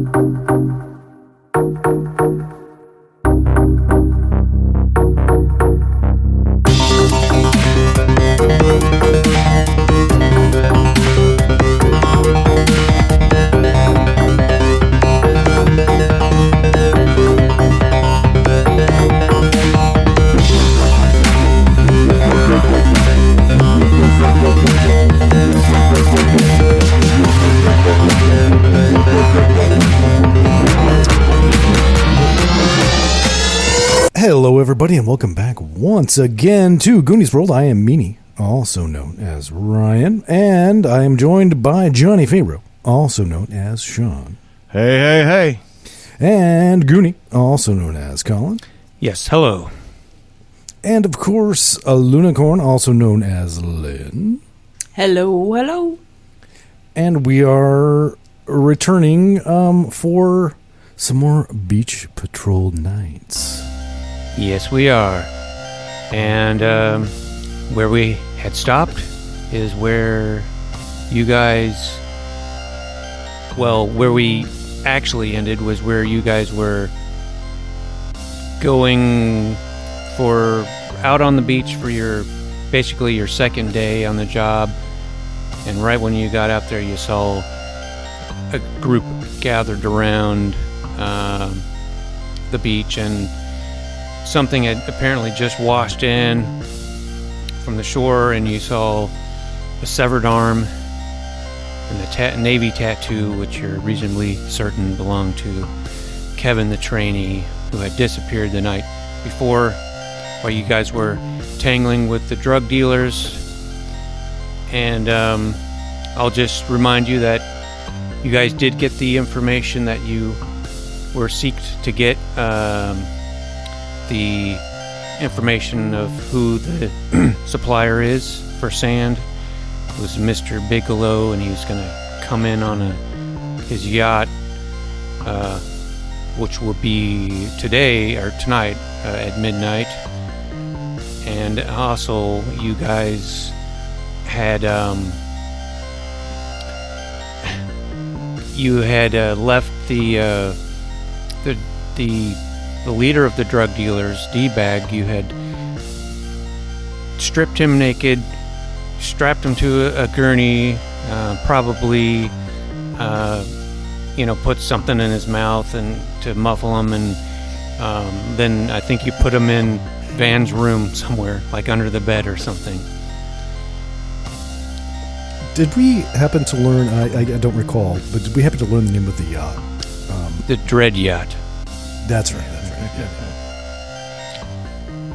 Hello, everybody, and welcome back once again to Goonies World. I am Meanie, also known as Ryan, and I am joined by Johnny Fabro, also known as Sean, Hey, hey, hey. and Goonie, also known as Colin, Yes, hello. and of course, a Lunicorn, also known as Lynn. Hello, hello. And we are returning um, for some more Beach Patrol nights. Yes, we are. And um, where we had stopped is where you guys. Well, where we actually ended was where you guys were going for out on the beach for your basically your second day on the job. And right when you got out there, you saw a group gathered around um, the beach and something had apparently just washed in from the shore, and you saw a severed arm and the ta- navy tattoo, which you're reasonably certain belonged to Kevin, the trainee, who had disappeared the night before while you guys were tangling with the drug dealers. And um, I'll just remind you that you guys did get the information that you were seeked to get. Um, the information of who the supplier is for sand. It was Mr. Bigelow, and he was going to come in on a his yacht, uh, which will be today or tonight uh, at midnight. And also, you guys had um, you had uh, left the uh, the the the leader of the drug dealers, D-Bag, you had stripped him naked, strapped him to a, a gurney, uh, probably, uh, you know, put something in his mouth and to muffle him, and um, then I think you put him in Van's room somewhere, like under the bed or something. Did we happen to learn? I, I, I don't recall, but did we happen to learn the name of the yacht? Um, The Dread Yacht. that's right.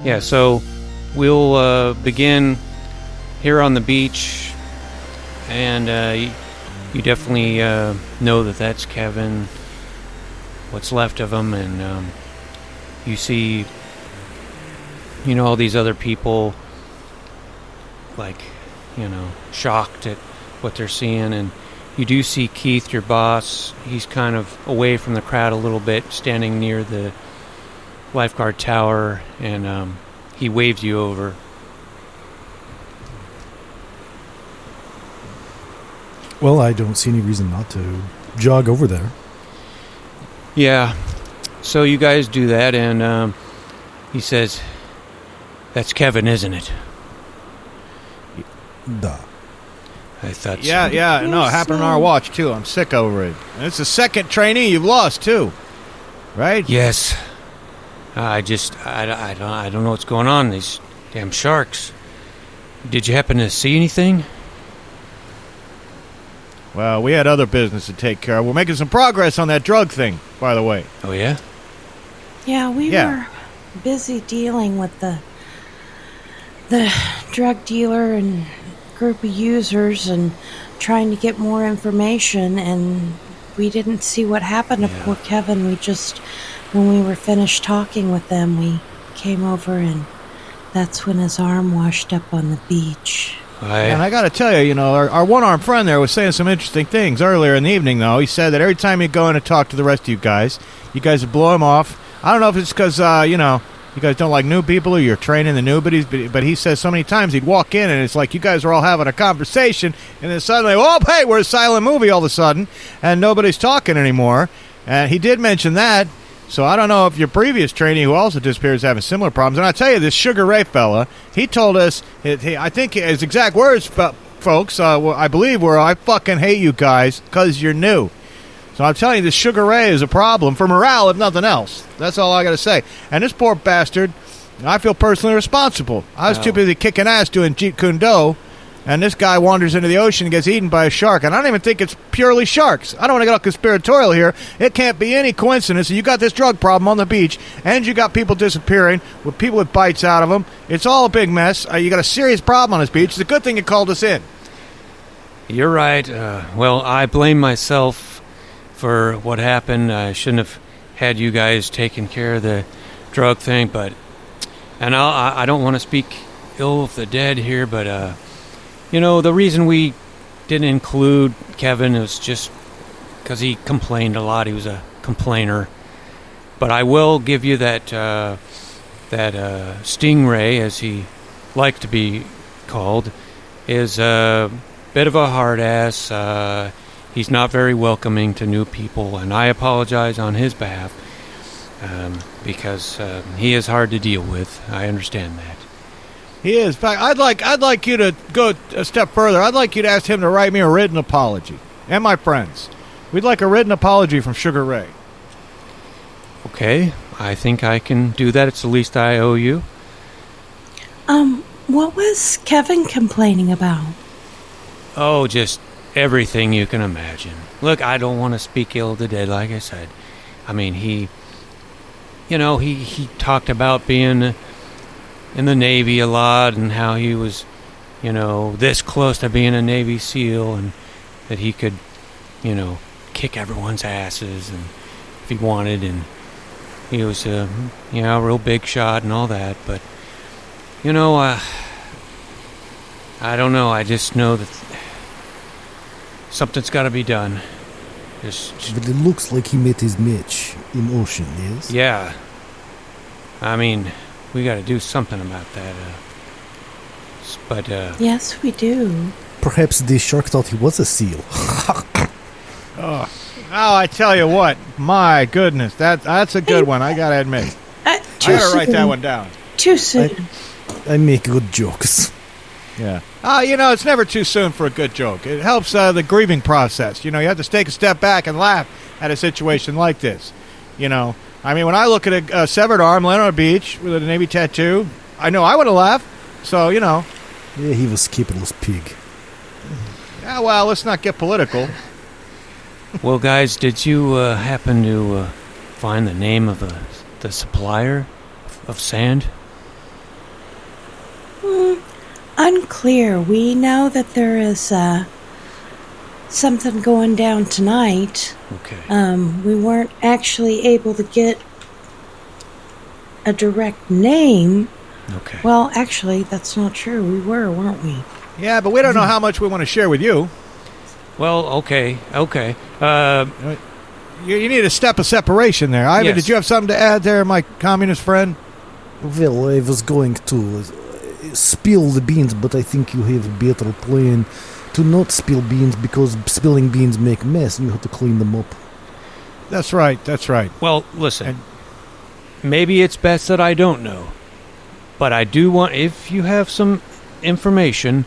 Yeah, so we'll uh, begin here on the beach, and uh, you definitely uh, know that that's Kevin, what's left of him, and um, you see, you know, all these other people, like, you know, shocked at what they're seeing, and you do see Keith, your boss. He's kind of away from the crowd a little bit, standing near the lifeguard tower, and um, he waves you over. Well, I don't see any reason not to jog over there. Yeah. So you guys do that, and um, he says, "That's Kevin, isn't it?" Duh. I thought. so. Yeah, yeah, no, it happened on our watch, too. I'm sick over it. And it's the second trainee you've lost, too. Right? Yes. Uh, I just, I, I don't, I don't know what's going on. These damn sharks. Did you happen to see anything? Well, we had other business to take care of. We're making some progress on that drug thing, by the way. Oh yeah. Yeah, we Yeah. were busy dealing with the the drug dealer and group of users and trying to get more information and we didn't see what happened to poor Kevin. We just when we were finished talking with them, we came over and that's when his arm washed up on the beach. And I, I got to tell you, you know, our, our one armed friend there was saying some interesting things earlier in the evening, though. He said that every time he'd go in and talk to the rest of you guys, you guys would blow him off. I don't know if it's because, uh, you know, you guys don't like new people or you're training the newbies, but, but he says so many times he'd walk in and it's like you guys are all having a conversation, and then suddenly, oh, hey, we're a silent movie all of a sudden, and nobody's talking anymore. And he did mention that. So I don't know if your previous trainee, who also disappeared, is having similar problems. And I tell you, this Sugar Ray fella, he told us, he, I think his exact words, fo- folks, uh, I believe, were, "I fucking hate you guys because you're new." So I'm telling you, this Sugar Ray is a problem for morale, if nothing else. That's all I got to say. And this poor bastard, I feel personally responsible. I was too busy kicking ass doing Jeet Kune Do, and this guy wanders into the ocean and gets eaten by a shark. And I don't even think it's purely sharks. I don't want to get all conspiratorial here. It can't be any coincidence you got this drug problem on the beach, and you got people disappearing with people with bites out of them. It's all a big mess. Uh, you got a serious problem on this beach. It's a good thing you called us in. You're right. Uh, well, I blame myself for what happened. I shouldn't have had you guys taking care of the drug thing, but and I'll, I don't want to speak ill of the dead here, but uh, you know the reason we didn't include Kevin was just because he complained a lot. He was a complainer, but I will give you that uh, that uh, Stingray, as he liked to be called, is a bit of a hard ass. Uh, he's not very welcoming to new people, and I apologize on his behalf um, because uh, he is hard to deal with. I understand that. He is. In fact, I'd like I'd like you to go a step further. I'd like you to ask him to write me a written apology, and my friends. We'd like a written apology from Sugar Ray. Okay, I think I can do that. It's the least I owe you. Um, what was Kevin complaining about? Oh, just everything you can imagine. Look, I don't want to speak ill of the dead, like I said. I mean, he, you know, he, he talked about being in the Navy a lot and how he was, you know, this close to being a Navy SEAL and that he could, you know, kick everyone's asses and if he wanted and he was a, you know, a real big shot and all that. But, you know, uh, I don't know. I just know that something's got to be done. Just, But it looks like he met his match in ocean, yes? yeah. I mean, we got to do something about that. Uh, but uh, Yes, we do. Perhaps the shark thought he was a seal. Oh, I tell you what, my goodness, that that's a good one. I gotta admit, Uh, too I gotta write that one down. Too soon. I make good jokes. Yeah. Ah, you know, it's never too soon for a good joke. It helps uh, the grieving process. You know, you have to take a step back and laugh at a situation like this. You know, I mean, when I look at a, a severed arm laying on a beach with a Navy tattoo, I know I would have laughed. So, you know, Yeah, he was keeping his pig. yeah, well, let's not get political. well, guys, did you uh, happen to uh, find the name of the the supplier of sand? Hmm, unclear. We know that there is uh, something going down tonight. Okay. Um, we weren't actually able to get a direct name. Okay. Well, actually, that's not true. We were, weren't we? Yeah, but we don't know how much we want to share with you. Well, okay, okay. Uh, You, you need a step of separation there. Ivan, Yes. did you have something to add there, my communist friend? Well, I was going to uh, spill the beans, but I think you have a better plan to not spill beans because spilling beans make mess and you have to clean them up. That's right. That's right. well, listen. And- maybe it's best that I don't know. But I do want, if you have some information,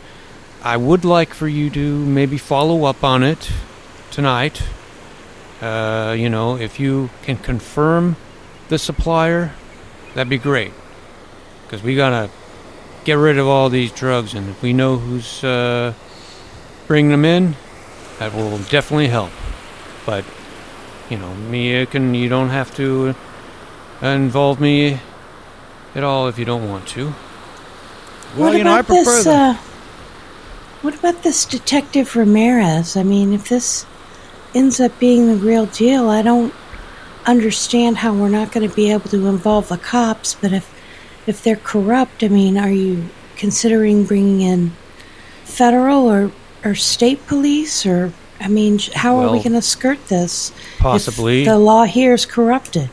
I would like for you to maybe follow up on it tonight. Uh, you know, if you can confirm the supplier, that'd be great. Because we gotta get rid of all these drugs, and if we know who's uh, bringing them in, that will definitely help. But you know, me, you can, you don't have to uh, involve me at all if you don't want to. Well, what you know, I about prefer this? Uh, what about this Detective Ramirez? I mean, if this ends up being the real deal, I don't understand how we're not going to be able to involve the cops. But if if they're corrupt, I mean, are you considering bringing in federal or or state police? Or I mean, how are we going to skirt this? Possibly. If the law here is corrupted.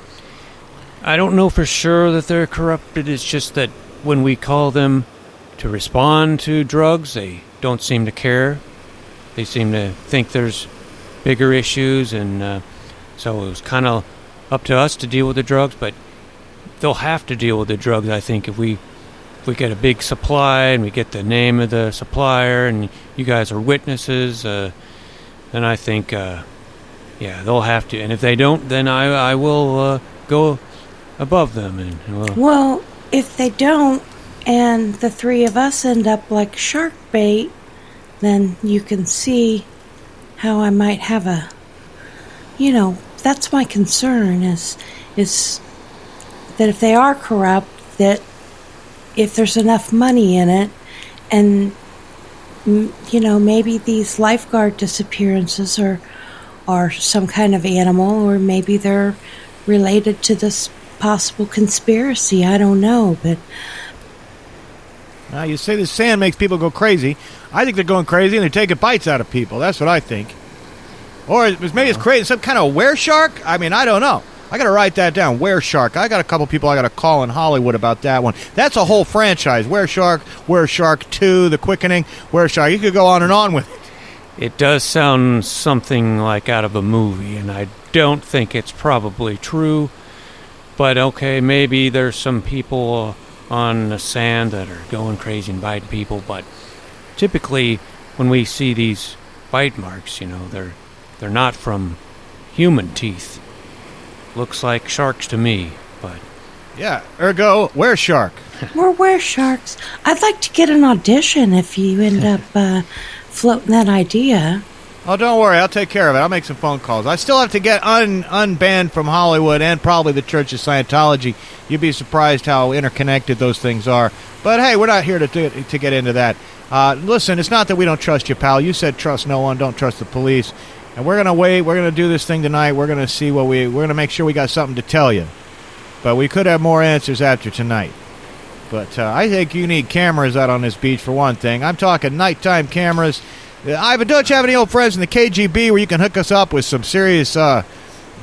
I don't know for sure that they're corrupted. It's just that when we call them to respond to drugs, they don't seem to care. They seem to think there's bigger issues, and uh, So it was kind of up to us to deal with the drugs, but they'll have to deal with the drugs. I think if we we get a big supply and we get the name of the supplier and you guys are witnesses, uh, then I think uh, yeah they'll have to. And if they don't, then I I will uh, go above them and well, Well, if they don't, and the three of us end up like shark bait, then you can see how I might have a. You know, that's my concern is is that if they are corrupt, that if there's enough money in it, and you know maybe these lifeguard disappearances are are some kind of animal, or maybe they're related to this possible conspiracy. I don't know, but Now, you say the sand makes people go crazy. I think they're going crazy and they're taking bites out of people. That's what I think. Or maybe it's uh-huh. crazy. Some kind of were shark? I mean, I don't know. I got to write that down. Were shark. I got a couple people I got to call in Hollywood about that one. That's a whole franchise. Were shark, Were shark 2, The Quickening, Were shark. You could go on and on with it. It does sound something like out of a movie, and I don't think it's probably true. But okay, maybe there's some people on the sand that are going crazy and biting people. But typically, when we see these bite marks, you know, they're they're not from human teeth. Looks like sharks to me, but Yeah, ergo, Were shark. we're were sharks. I'd like to get an audition if you end up uh, floating that idea. Oh, don't worry. I'll take care of it. I'll make some phone calls. I still have to get un- unbanned from Hollywood and probably the Church of Scientology. You'd be surprised how interconnected those things are. But hey, we're not here to, to, to get into that. Uh, listen, it's not that we don't trust you, pal. You said trust no one, don't trust the police. And we're to wait. We're to do this thing tonight. We're to see what we. We're to make sure we got something to tell you. But we could have more answers after tonight. But uh, I think you need cameras out on this beach for one thing. I'm talking nighttime cameras. Uh, Ivan, don't you have any old friends in the KGB where you can hook us up with some serious uh,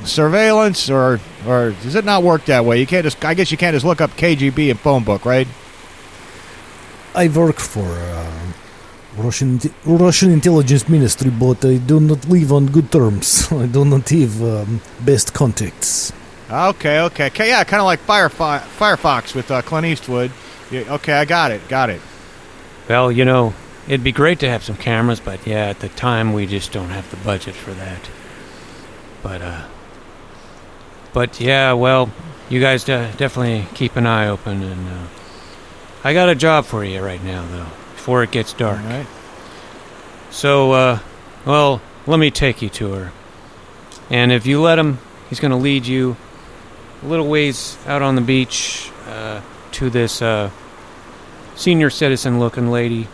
surveillance, or or does it not work that way? You can't just. I guess you can't just look up KGB in phone book, right? I work for uh, Russian Russian intelligence ministry, but I do not live on good terms. I do not have um, best contacts. Okay, okay, okay. Yeah, kind of like Firefox, Firefox with uh, Clint Eastwood. Yeah, okay, I got it, got it. well, you know, it'd be great to have some cameras, but yeah, at the time we just don't have the budget for that. But uh, but yeah, well, you guys de- definitely keep an eye open, and uh, I got a job for you right now, though, before it gets dark. All right. So, uh, well, let me take you to her. And if you let him, he's going to lead you a little ways out on the beach uh, to this uh, senior citizen looking lady.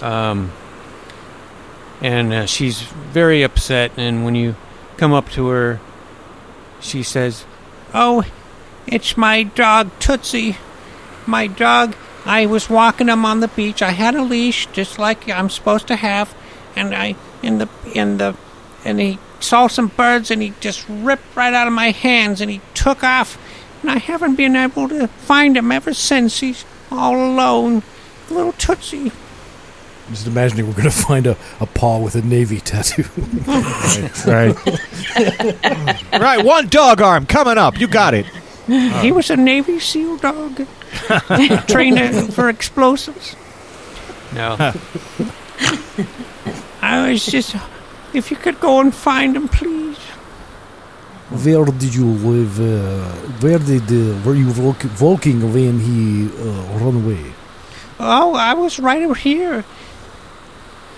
Um, and uh, she's very upset. And when you come up to her, she says, Oh, it's my dog, Tootsie. My dog, I was walking him on the beach. I had a leash, just like I'm supposed to have, and I in the in the and he saw some birds and he just ripped right out of my hands and he took off, and I haven't been able to find him ever since. He's all alone, little Tootsie. Just imagining we're going to find a, a paw with a navy tattoo. Right. right, one dog arm coming up. You got it. He was a Navy SEAL dog, trained for explosives. No. I was just, if you could go and find him, please. where did you live? Uh, where did uh, were you walking when he uh, run away? Oh, I was right over here.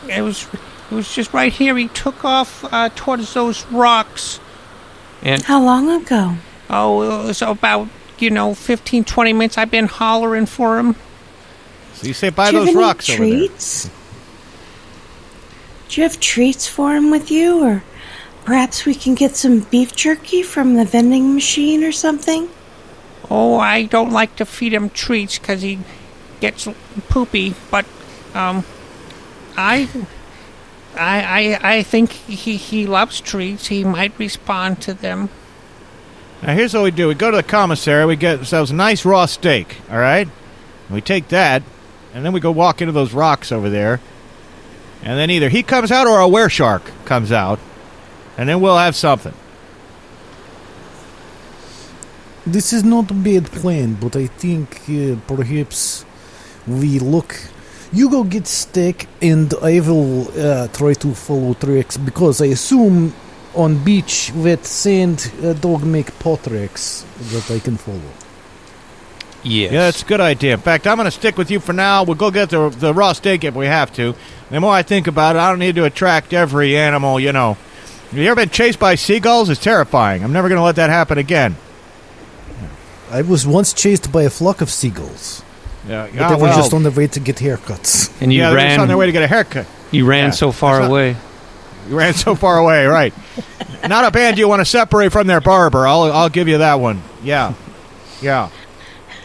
It was, it was just right here. He took off uh, towards those rocks. And How long ago? oh, it was about you know 15, 20 minutes. I've been hollering for him. So you say buy Do you those have any rocks over there. treats? Do you have treats for him with you, or perhaps we can get some beef jerky from the vending machine or something? Oh, I don't like to feed him treats because he gets poopy. But um, I, I, I, I think he he loves treats. He might respond to them. Now, here's what we do we go to the commissary, we get ourselves a nice raw steak, all right? And we take that, and then we go walk into those rocks over there. And then either he comes out or a were shark comes out, and then we'll have something. This is not a bad plan, but I think uh, perhaps we look. You go get steak, and I will uh, try to follow tracks because I assume on beach with sand a dog make paw tracks that I can follow. Yes. Yeah, that's a good idea. In fact, I'm going to stick with you for now. We'll go get the, the raw steak if we have to. The more I think about it, I don't need to attract every animal, you know. Have you ever been chased by seagulls? It's terrifying. I'm never going to let that happen again. I was once chased by a flock of seagulls, Yeah, but they were just on their way to get haircuts. and you yeah, they're just ran. on their way to get a haircut. you ran Yeah, so far that's not- away. You ran so far away, right? Not a band you want to separate from their barber. I'll I'll give you that one. Yeah, yeah.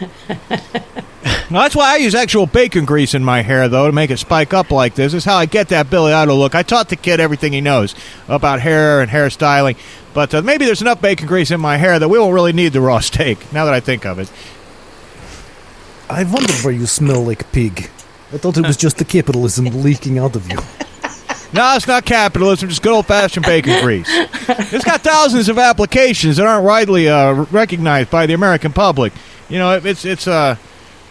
no, that's why I use actual bacon grease in my hair, though, to make it spike up like this. This is how I get that Billy Idol look. I taught the kid everything he knows about hair and hairstyling, but uh, maybe there's enough bacon grease in my hair that we won't really need the raw steak. Now that I think of it, I wonder why you smell like pig. I thought it was just the capitalism leaking out of you. no, it's not capitalism, just good old fashioned bacon grease. It's got thousands of applications that aren't widely uh, recognized by the American public. You know, it- it's it's uh,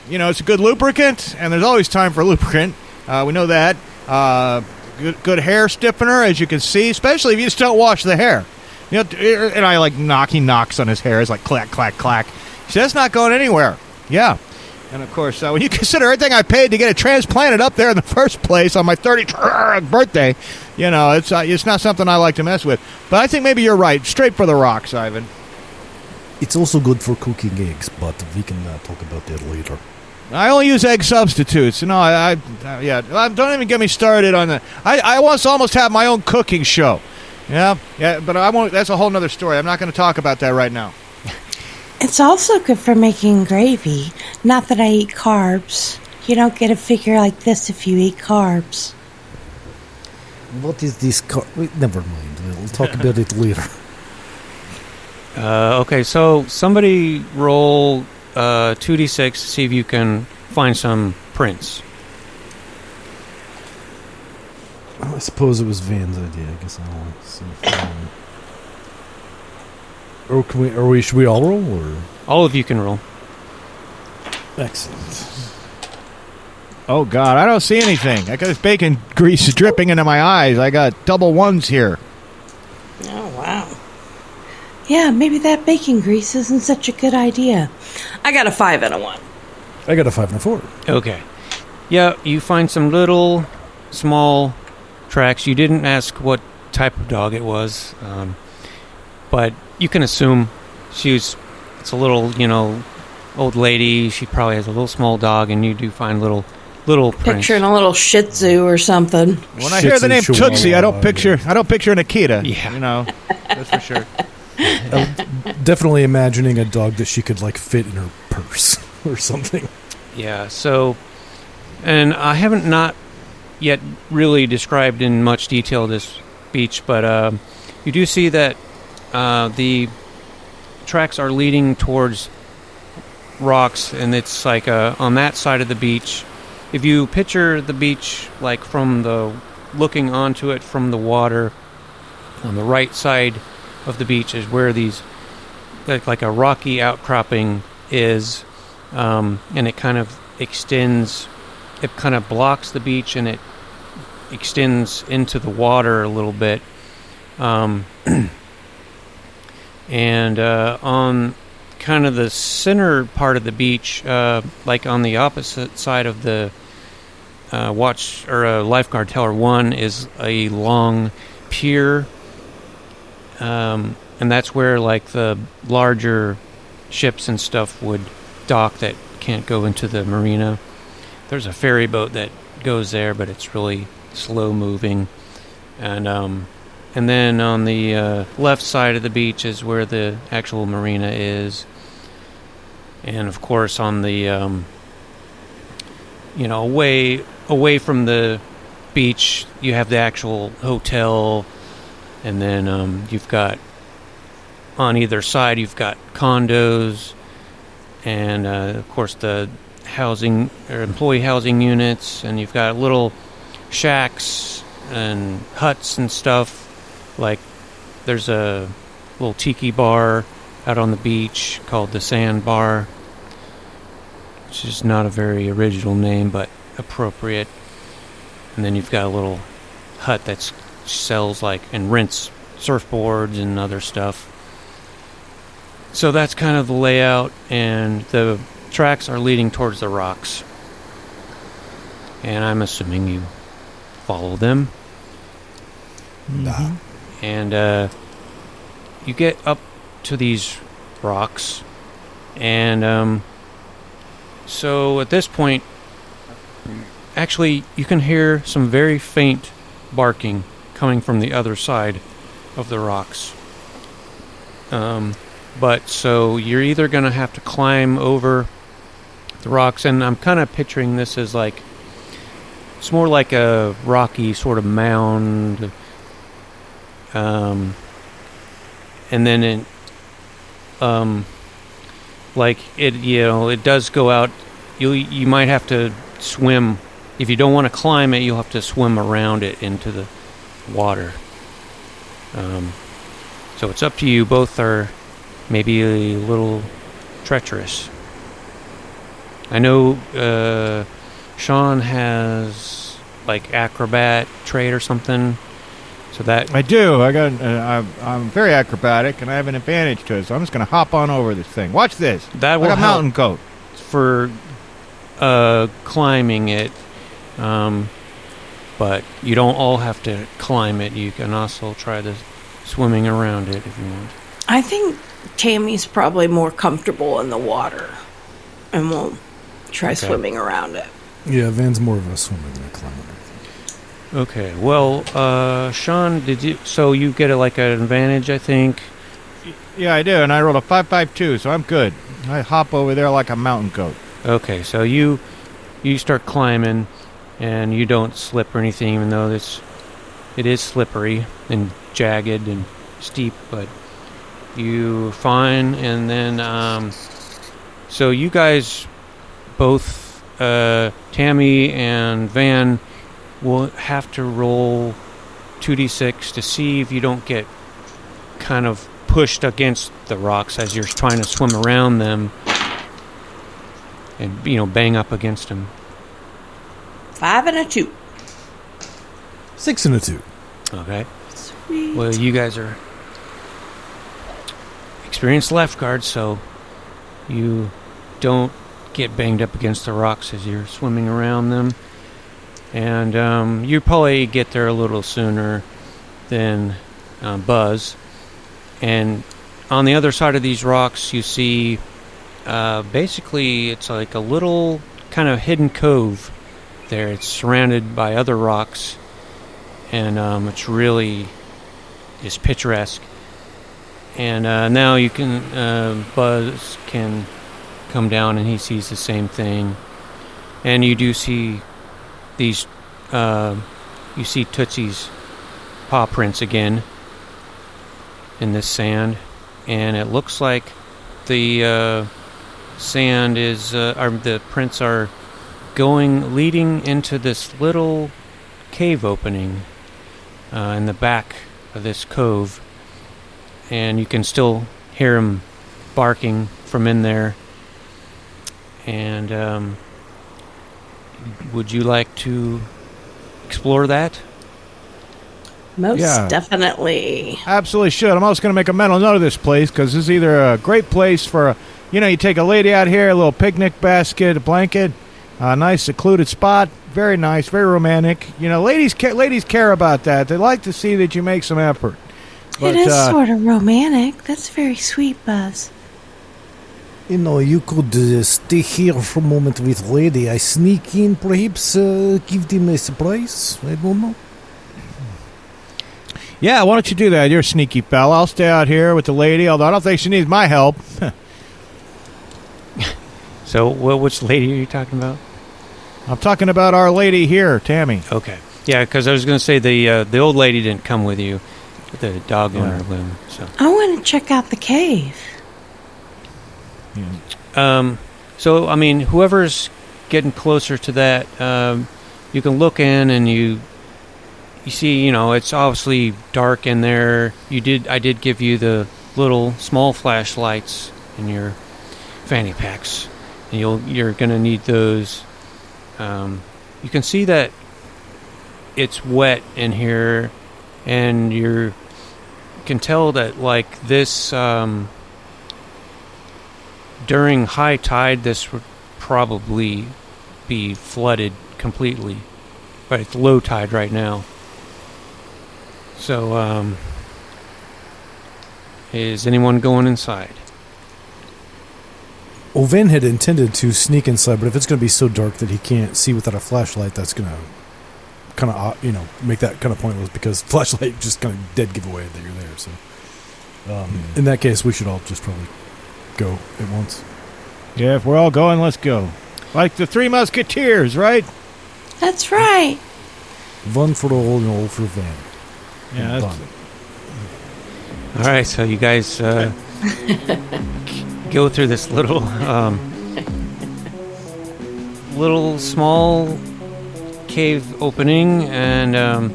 you know, it's a good lubricant, and there's always time for lubricant. Uh, we know that. Uh, good, good hair stiffener, as you can see, especially if you just don't wash the hair. You know, and I like knock. He knocks on his hair. It's like clack, clack, clack. Says, "That's not going anywhere." Yeah. And of course, uh, when you consider everything I paid to get it transplanted up there in the first place on my 30th birthday, you know, it's uh, it's not something I like to mess with. But I think maybe you're right. Straight for the rocks, Ivan. It's also good for cooking eggs, but we can uh, talk about that later. I only use egg substitutes. No, I, I uh, yeah. uh, Don't even get me started on that. I, I once almost had my own cooking show. Yeah, yeah, but I won't. That's a whole nother story. I'm not going to talk about that right now. It's also good for making gravy. Not that I eat carbs. You don't get a figure like this if you eat carbs. What is this car? Never mind. We'll talk about it later. Uh, okay, so somebody roll uh, 2d6 to see if you can find some prints. I suppose it was Van's idea. I guess I'll see. If, um, or can we? Or we? Should we all roll? Or All of you can roll. excellent. Oh God, I don't see anything. I got this bacon grease dripping into my eyes. I got double ones here. Oh, wow. Yeah, maybe that bacon grease isn't such a good idea. I got a five and a one. I got a five and a four. Okay. Yeah, you find some little, small tracks. You didn't ask what type of dog it was, um, but you can assume she's. It's a little, you know, old lady. She probably has a little small dog, and you do find little, little prints. Picturing a little Shih Tzu or something. When I hear the name Tzu Tootsie, I don't picture. I don't picture an Akita. Yeah. you know, that's for sure. Definitely imagining a dog that she could like fit in her purse or something. Yeah, so and I haven't not yet really described in much detail this beach, but uh, you do see that uh, the tracks are leading towards rocks, and it's like uh, on that side of the beach. If you picture the beach like from the looking onto it from the water, on the right side of the beach is where these like, like a rocky outcropping is um, and it kind of extends it kind of blocks the beach and it extends into the water a little bit um, and uh, on kind of the center part of the beach uh, like on the opposite side of the uh, watch or uh, lifeguard tower one is a long pier um, and that's where like the larger ships and stuff would dock that can't go into the marina. There's a ferry boat that goes there, but it's really slow moving. And um, and then on the uh, left side of the beach is where the actual marina is. And of course, on the um, you know away away from the beach, you have the actual hotel, and then um, you've got on either side you've got condos. And uh, of course the housing or employee housing units. And you've got little shacks and huts and stuff like there's a little tiki bar out on the beach called the Sand Bar, which is not a very original name, but appropriate. And then you've got a little hut that sells like and rents surfboards and other stuff. So that's kind of the layout, and the tracks are leading towards the rocks. And I'm assuming you follow them. Mm-hmm. Nah. And uh, you get up to these rocks, and um, so at this point, actually, you can hear some very faint barking coming from the other side of the rocks. Um, but so you're either going to have to climb over the rocks, and I'm kind of picturing this as like it's more like a rocky sort of mound. Um, and then it, um, like it, you know, it does go out. You you might have to swim if you don't want to climb it. You'll have to swim around it into the water. Um, so it's up to you. Both are maybe a little treacherous. I know uh, Sean has like acrobat trait or something, so that I do. I got. Uh, I'm, I'm very acrobatic, and I have an advantage to it. So I'm just going to hop on over this thing. Watch this. that will Like a help mountain goat. for uh, climbing it. Um, but you don't all have to climb it. You can also try the swimming around it if you want. I think Tammy's probably more comfortable in the water and won't try Okay. swimming around it. Yeah, Van's more of a swimmer than a climber. Okay. Well, uh, Sean, did you? So you get a, like an advantage, I think. Yeah, I do, and I rolled a five five two, so I'm good. I hop over there like a mountain goat. Okay, so you you start climbing, and you don't slip or anything, even though it's it is slippery and jagged and steep, but you fine. And then, um, so you guys both, uh, Tammy and Van, will have to roll two d six to see if you don't get kind of pushed against the rocks as you're trying to swim around them and you know bang up against them. Five and a two. Six and a two. Okay. Sweet. Well, you guys are experienced lifeguards, so you don't get banged up against the rocks as you're swimming around them, and um, you probably get there a little sooner than uh, Buzz. And on the other side of these rocks, you see uh, basically it's like a little kind of hidden cove there. It's surrounded by other rocks, and um, it's really is picturesque. And uh, now you can uh, Buzz can come down and he sees the same thing, and you do see these. Uh, you see Tootsie's paw prints again in this sand, and it looks like the uh, sand is, uh, or the prints are going leading into this little cave opening uh, in the back of this cove, and you can still hear him barking from in there. And um, would you like to explore that? Most Yeah. definitely. Absolutely should. I'm also going to make a mental note of this place because this is either a great place for, a, you know, you take a lady out here, a little picnic basket, a blanket, a nice secluded spot, very nice, very romantic. You know, ladies ca- ladies care about that. They like to see that you make some effort. But, it is uh, sort of romantic. That's very sweet, Buzz. You know, you could uh, stay here for a moment with lady. I sneak in, perhaps uh, give them a surprise. I don't know. Yeah, why don't you do that? You're a sneaky fella. I'll stay out here with the lady, although I don't think she needs my help. So, well, which lady are you talking about? I'm talking about our lady here, Tammy. Okay. Yeah, because I was going to say the uh, the old lady didn't come with you, the dog owner Yeah. with him. So, I want to check out the cave. Um, so I mean, whoever's getting closer to that, um, you can look in and you you see, you know, it's obviously dark in there. You did, I did give you the little small flashlights in your fanny packs, and you'll you're gonna need those. Um, you can see that it's wet in here, and you can tell that like this um, during high tide this would probably be flooded completely, but it's low tide right now. So, um, is anyone going inside? Well, Van had intended to sneak inside, but if it's going to be so dark that he can't see without a flashlight, that's going to kind of, you know, make that kind of pointless because flashlight just kind of dead giveaway that you're there. So, um, in that case, we should all just probably go at once. Yeah, if we're all going, let's go. Like the Three Musketeers, right? That's right. One for all and all for Van. Yeah, that's, Done. All right, so you guys uh, go through this little, um, little small cave opening, and um,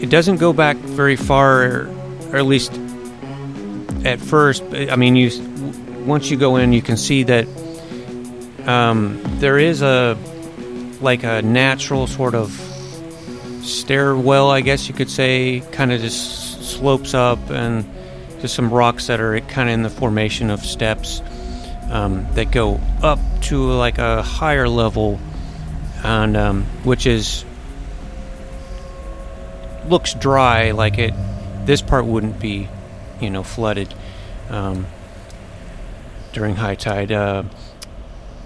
it doesn't go back very far, or at least at first. I mean, you once you go in, you can see that um, there is a like a natural sort of stairwell, I guess you could say, kind of just slopes up and just some rocks that are kind of in the formation of steps um, that go up to like a higher level, and um, which is looks dry, like it. This part wouldn't be, you know, flooded um, during high tide. Uh,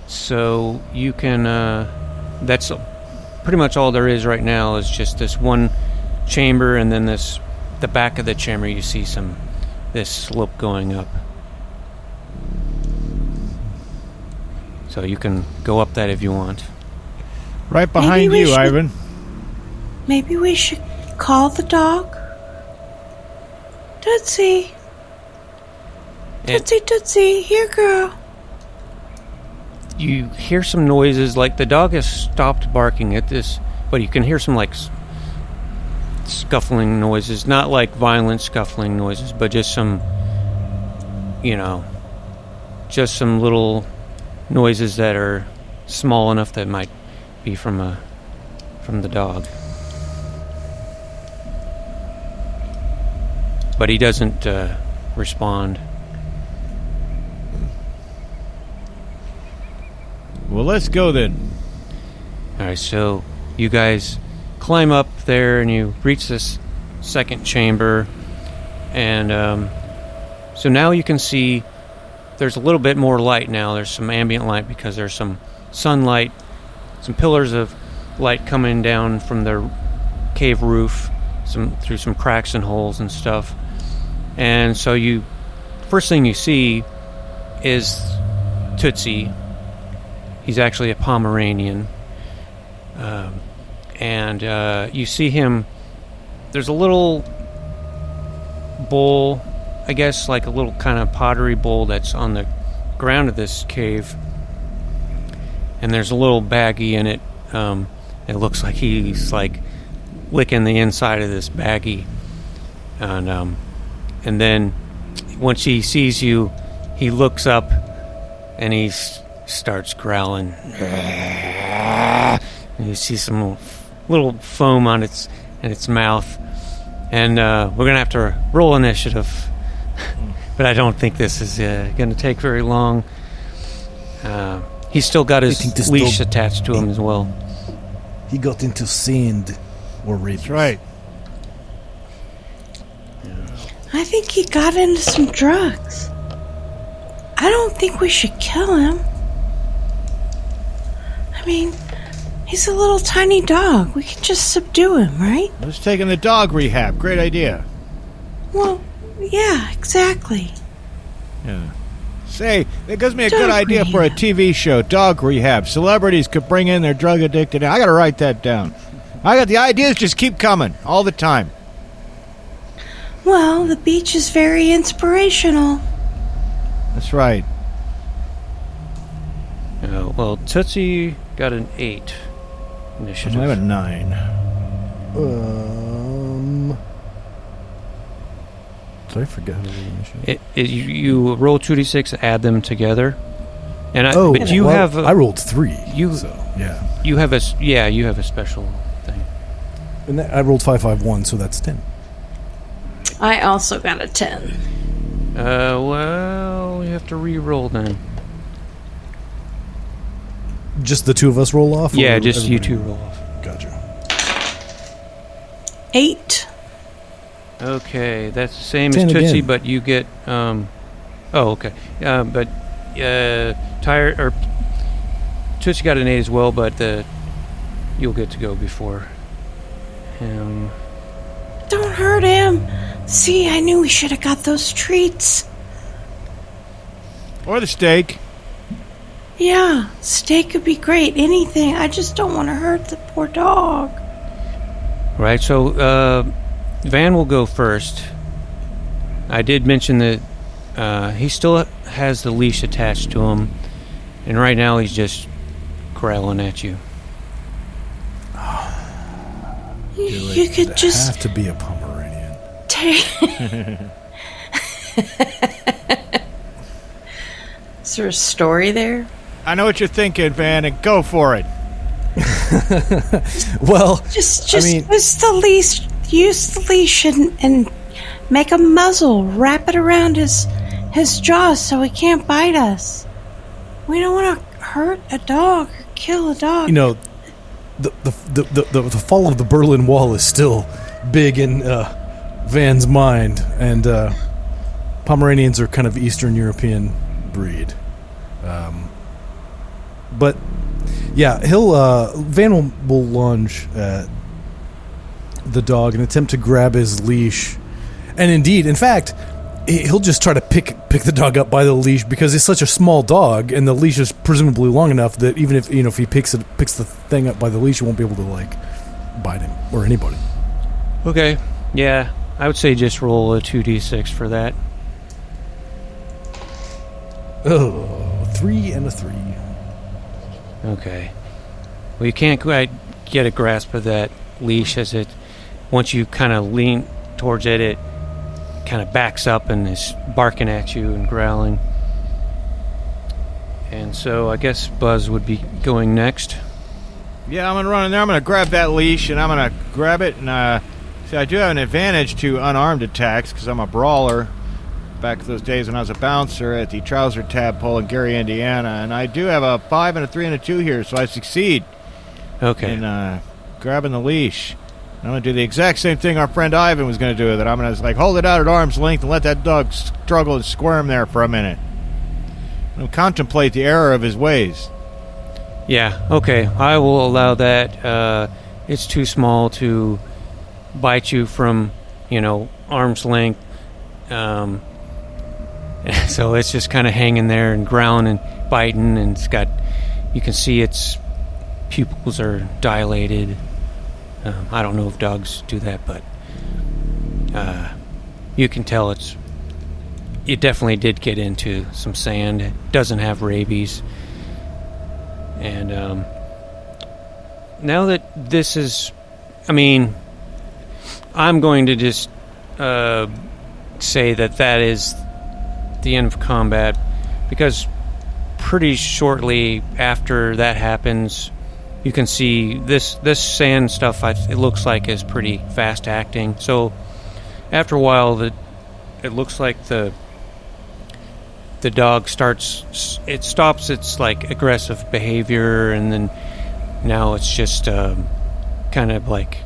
so you can. Uh, that's pretty much all there is right now. Is just this one chamber, and then this the back of the chamber. You see some this slope going up. So you can go up that if you want. right behind you, should- Ivan. Maybe we should call the dog. Tootsie. Tootsie, Tootsie. Here, girl. you hear some noises, like the dog has stopped barking at this, but you can hear some like scuffling noises, not like violent scuffling noises, but just some, you know, just some little noises that are small enough that might be from a from the dog. But he doesn't uh, respond. Well, let's go then. All right, so you guys climb up there and you reach this second chamber, and um, so now you can see there's a little bit more light now. There's some ambient light because there's some sunlight, some pillars of light coming down from the cave roof, some through some cracks and holes and stuff. And so you, first thing you see is Tootsie. He's actually a Pomeranian. Um, and uh, you see him. There's a little bowl, I guess, like a little kind of pottery bowl that's on the ground of this cave. And there's a little baggie in it. Um, it looks like he's like licking the inside of this baggie. And um, and then once he sees you, he looks up and he s- starts growling. And you see some little, little foam on its in its mouth, and uh, we're gonna have to roll initiative. but I don't think this is uh, gonna take very long. Uh, he's still got his this leash dog- attached to him as well. He got into sand or rabies. That's right. I think he got into some drugs. I don't think we should kill him. I mean, he's a little tiny dog. We can just subdue him, right? Let's take him to dog rehab. Great idea. Well, yeah, exactly. Yeah. Say, that gives me a good Dog idea for a. TV show, Dog Rehab. Celebrities could bring in their drug addicted. I got to write that down. I got the ideas just keep coming all the time. Well, the beach is very inspirational. That's right. Uh, well, Tootsie got an eight I have a nine. Um, So I forget how to roll initiative. It, it, you, you roll two d six, add them together, and I, oh, but you well, have a, I rolled three. you- so yeah, you have a s- yeah you have a special thing. and that, I rolled five five one, so that's ten. I also got a 10. Uh, well, you have to re-roll then. Just the two of us roll off. Yeah, or just you everybody two roll off. Gotcha. 8. Okay, that's the same Ten as Tootsie, again. but you get um. Oh, okay. Uh, but uh, tire or Tootsie got an eight as well, but uh, you'll get to go before him. Don't hurt him. See, I knew we should have got those treats. Or the steak. Yeah, steak would be great. Anything. I just don't want to hurt the poor dog. Right. So uh, Van will go first. I did mention that uh, he still has the leash attached to him, and right now he's just growling at you. You, you could just have to be a Pomeranian. take. Is there a story there? I know what you're thinking, Van, and go for it. Well, Just, I just mean- use the leash. Use the leash and, and make a muzzle. Wrap it around his his jaws so he can't bite us. We don't want to hurt a dog or kill a dog. you know, the the, the the the the fall of the Berlin Wall is still big in uh, Van's mind, and uh, Pomeranians are kind of Eastern European breed. Um, but yeah, he'll uh, Van will, will lunge at the dog and attempt to grab his leash, and indeed, in fact. he- He'll just try to pick pick the dog up by the leash because it's such a small dog, and the leash is presumably long enough that even if you know if he picks it picks the thing up by the leash, he won't be able to like bite him or anybody. Okay. Yeah, I would say just roll a two d six for that. Oh, three and a three. Okay. Well, you can't quite get a grasp of that leash as it, once you kind of lean towards it, it kind of backs up and is barking at you and growling. And so I guess Buzz would be going next. Yeah, I'm gonna run in there. I'm gonna grab that leash and I'm gonna grab it. And uh, see, I do have an advantage to unarmed attacks because I'm a brawler. Back those days when I was a bouncer at the Trouser Tadpole in Gary, Indiana, and I do have a five and a three and a two here, so I succeed Okay. in uh, grabbing the leash. I'm gonna do the exact same thing our friend Ivan was gonna do. That I'm gonna like hold it out at arm's length and let that dog struggle and squirm there for a minute. And contemplate the error of his ways. Yeah, okay. I will allow that. Uh, it's too small to bite you from, you know, arm's length. Um, so it's just kind of hanging there and growling and biting, and it's got, you can see its pupils are dilated. Um, I don't know if dogs do that, but uh, you can tell it's. It definitely did get into some sand. It doesn't have rabies. And um, now that this is, I mean, I'm going to just uh, say that that is the end of combat because pretty shortly after that happens, you can see this this sand stuff. It looks like is pretty fast acting. So after a while, the it looks like the the dog starts it stops its like aggressive behavior and then now it's just um, kind of like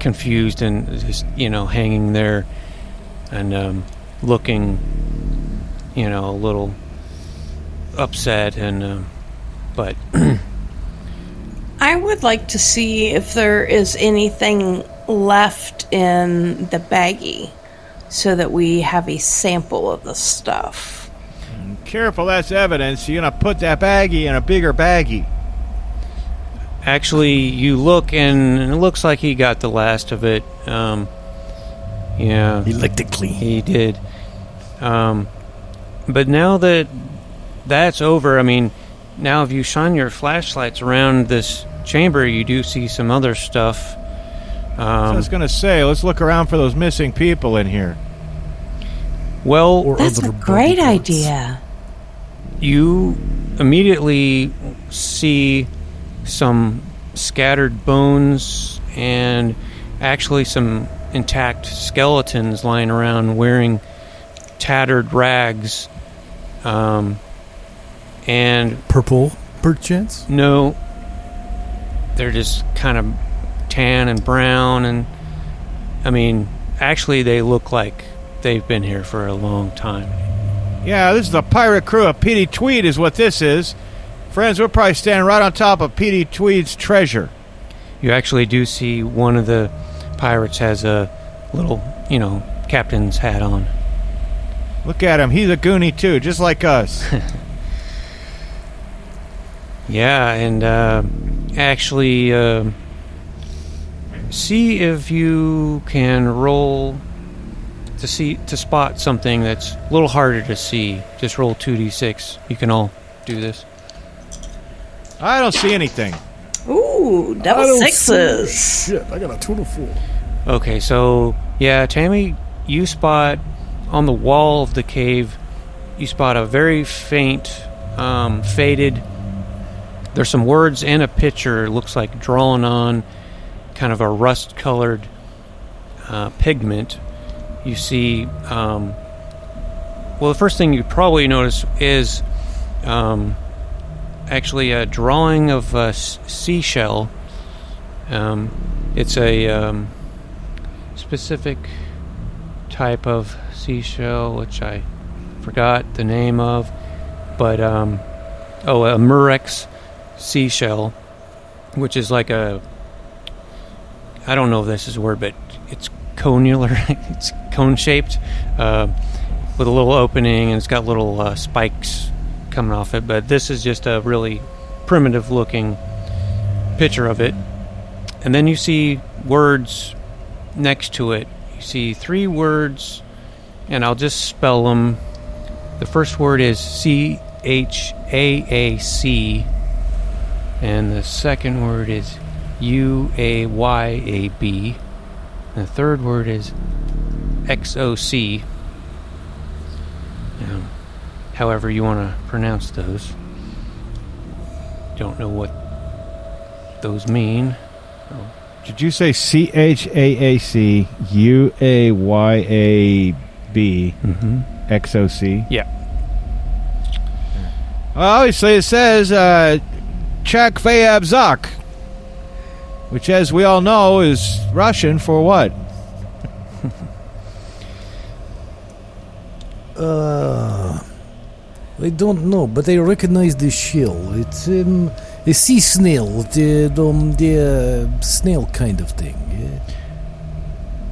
confused and just you know hanging there and um, looking you know a little upset and um, but I would like to see if there is anything left in the baggie so that we have a sample of the stuff. Careful, that's evidence. You're gonna put that baggie in a bigger baggie. actually you look and it looks like he got the last of it um, yeah He licked it clean. He did. Um, but now that that's over, I mean, now if you shine your flashlights around this chamber, you do see some other stuff. So I Um, was gonna say, let's look around for those missing people in here. Well, Or That's a great parts. idea. you immediately see some scattered bones and actually some intact skeletons lying around wearing tattered rags. Um, and Purple, perchance? no, they're just kind of tan and brown. And I mean, actually, they look like they've been here for a long time. Yeah, this is the pirate crew of Petey Tweed, is what this is. Friends, we're probably standing right on top of Petey Tweed's treasure. You actually do see one of the pirates has a little, you know, captain's hat on. Look at him. He's a Goonie, too, just like us. Yeah, and uh, actually, uh, see if you can roll to see to spot something that's a little harder to see. Just roll two d six. You can all do this. I don't see anything. Ooh, double sixes. Shit, I got a two total four. Okay, so yeah, Tammy, you spot on the wall of the cave. You spot a very faint, um, faded. There's some words and a picture. Looks like drawn on kind of a rust-colored uh, pigment. You see. Um, well, the first thing you probably notice is um, actually a drawing of a s- seashell. Um, it's a um, specific type of seashell, which I forgot the name of, but um, oh, a Murex seashell, which is like a I don't know if this is a word, but it's conular, it's cone shaped, uh, with a little opening, and it's got little uh, spikes coming off it. But this is just a really primitive looking picture of it, and then you see words next to it. You see three words, and I'll just spell them. The first word is C H A A C, and the second word is U A Y A B, and the third word is X O C. However, you want to pronounce those. Don't know what those mean. Did you say C H A A C U A Y A B Mm-hmm. X O C? Yeah. Well, obviously it says uh, Chak Fayab Zak, which, as we all know, is Russian for what? Uh, I don't know, but I recognize the shell. It's um, a sea snail, the, um, the uh, snail kind of thing. yeah.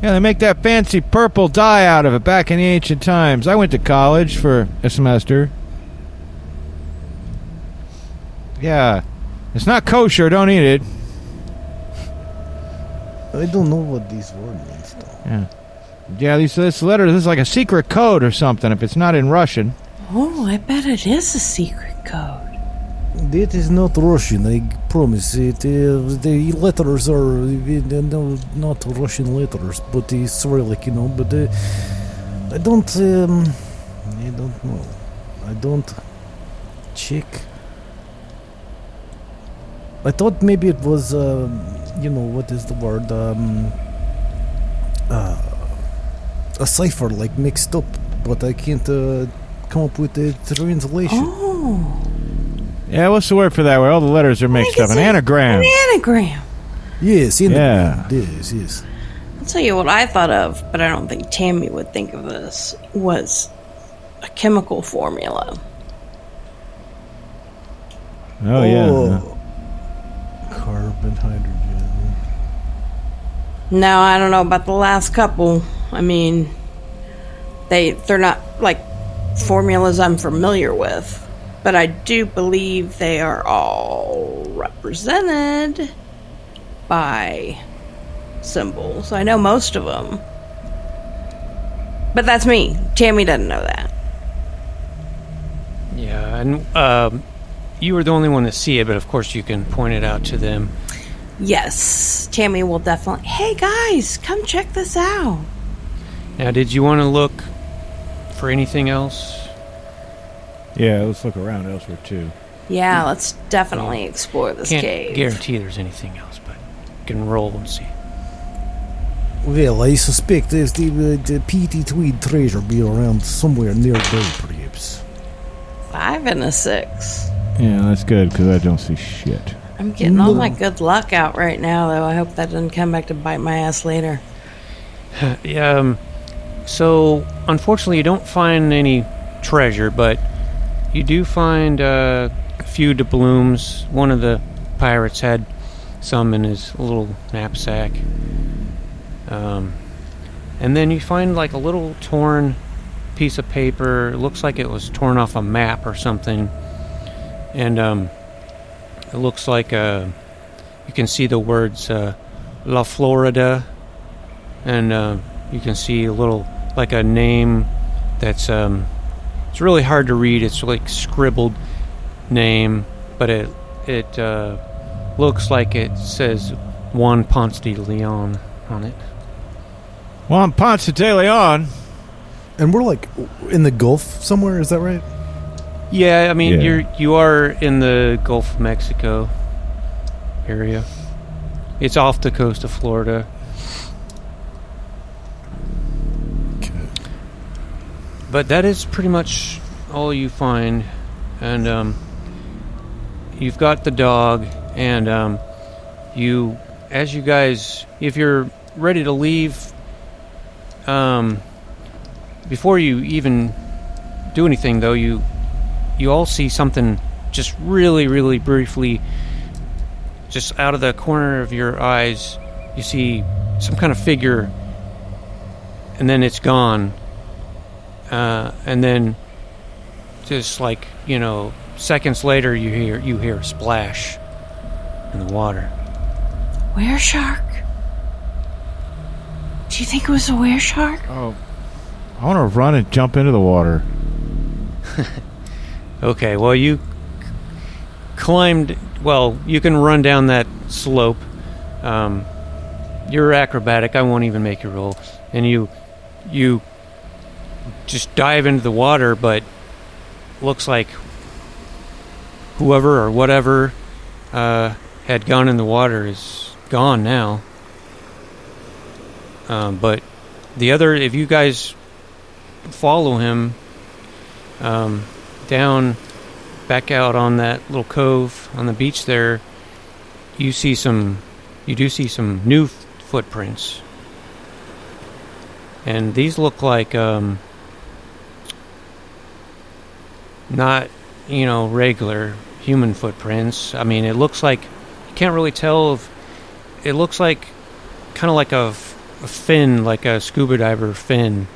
Yeah, they make that fancy purple dye out of it back in the ancient times. I went to college for a semester. Yeah. It's not kosher, don't eat it. I don't know what this word means, though. Yeah. Yeah, these, this letter, this is like a secret code or something if it's not in Russian. Oh, I bet it is a secret code. That is not Russian, I promise. It, uh, the letters are uh, no, not Russian letters, but it's Cyrillic, you know. But uh, I don't, um, I don't know. I don't check. I thought maybe it was, um, you know, what is the word? Um, uh, a cipher, like mixed up, but I can't uh, come up with the translation. Oh, Yeah, what's the word for that where all the letters are mixed up? An anagram. an anagram. Yes, in Yeah. Yes, yes. I'll tell you what I thought of, but I don't think Tammy would think of this, was a chemical formula. Oh, yeah. Oh. Carbon, hydrogen. No, I don't know about the last couple. I mean, they they're not like formulas I'm familiar with, but I do believe they are all represented by symbols. I know most of them. But that's me. Tammy doesn't know that. Yeah, and um, you were the only one to see it, but of course you can point it out to them. Yes, Tammy will definitely. Hey guys, come check this out. Now, did you want to look for anything else? Yeah, let's look around elsewhere too. Yeah, let's definitely explore this Can't cave. guarantee there's anything else, but can roll and see. Well, I suspect there's the, uh, the Petey Tweed treasure be around somewhere nearby, perhaps. Five and a six. Yeah, that's good because I don't see shit. I'm getting all my good luck out right now, though. I hope that doesn't come back to bite my ass later. Yeah, um, so unfortunately, you don't find any treasure, but you do find uh, a few doubloons. One of the pirates had some in his little knapsack. Um, and then you find like a little torn piece of paper. It looks like it was torn off a map or something. And um, it looks like uh, you can see the words uh, La Florida and uh, you can see a little like a name that's um, it's really hard to read. It's like scribbled name, but it it uh, looks like it says Juan Ponce de Leon on it. Juan Ponce de Leon. And we're like in the Gulf somewhere, is that right? Yeah, I mean Yeah. you're you are in the Gulf of Mexico area. It's off the coast of Florida. But that is pretty much all you find, and um, you've got the dog, and um, you, as you guys, if you're ready to leave, um, before you even do anything, though, you you all see something just really, really briefly, just out of the corner of your eyes. You see some kind of figure, and then it's gone. Uh, and then, just like you know, seconds later, you hear you hear a splash in the water. Were shark? Do you think it was a were shark? Oh, I want to run and jump into the water. Okay, well you climbed. Well, you can run down that slope. Um, you're acrobatic. I won't even make you roll. And you, you, just dive into the water. But looks like whoever or whatever uh, had gone in the water is gone now. Um, but the other, if you guys follow him, um, down back out on that little cove on the beach there you see some you do see some new f- footprints and these look like um not you know regular human footprints. I mean it looks like you can't really tell if it looks like kind of like a, f- a fin like a scuba diver fin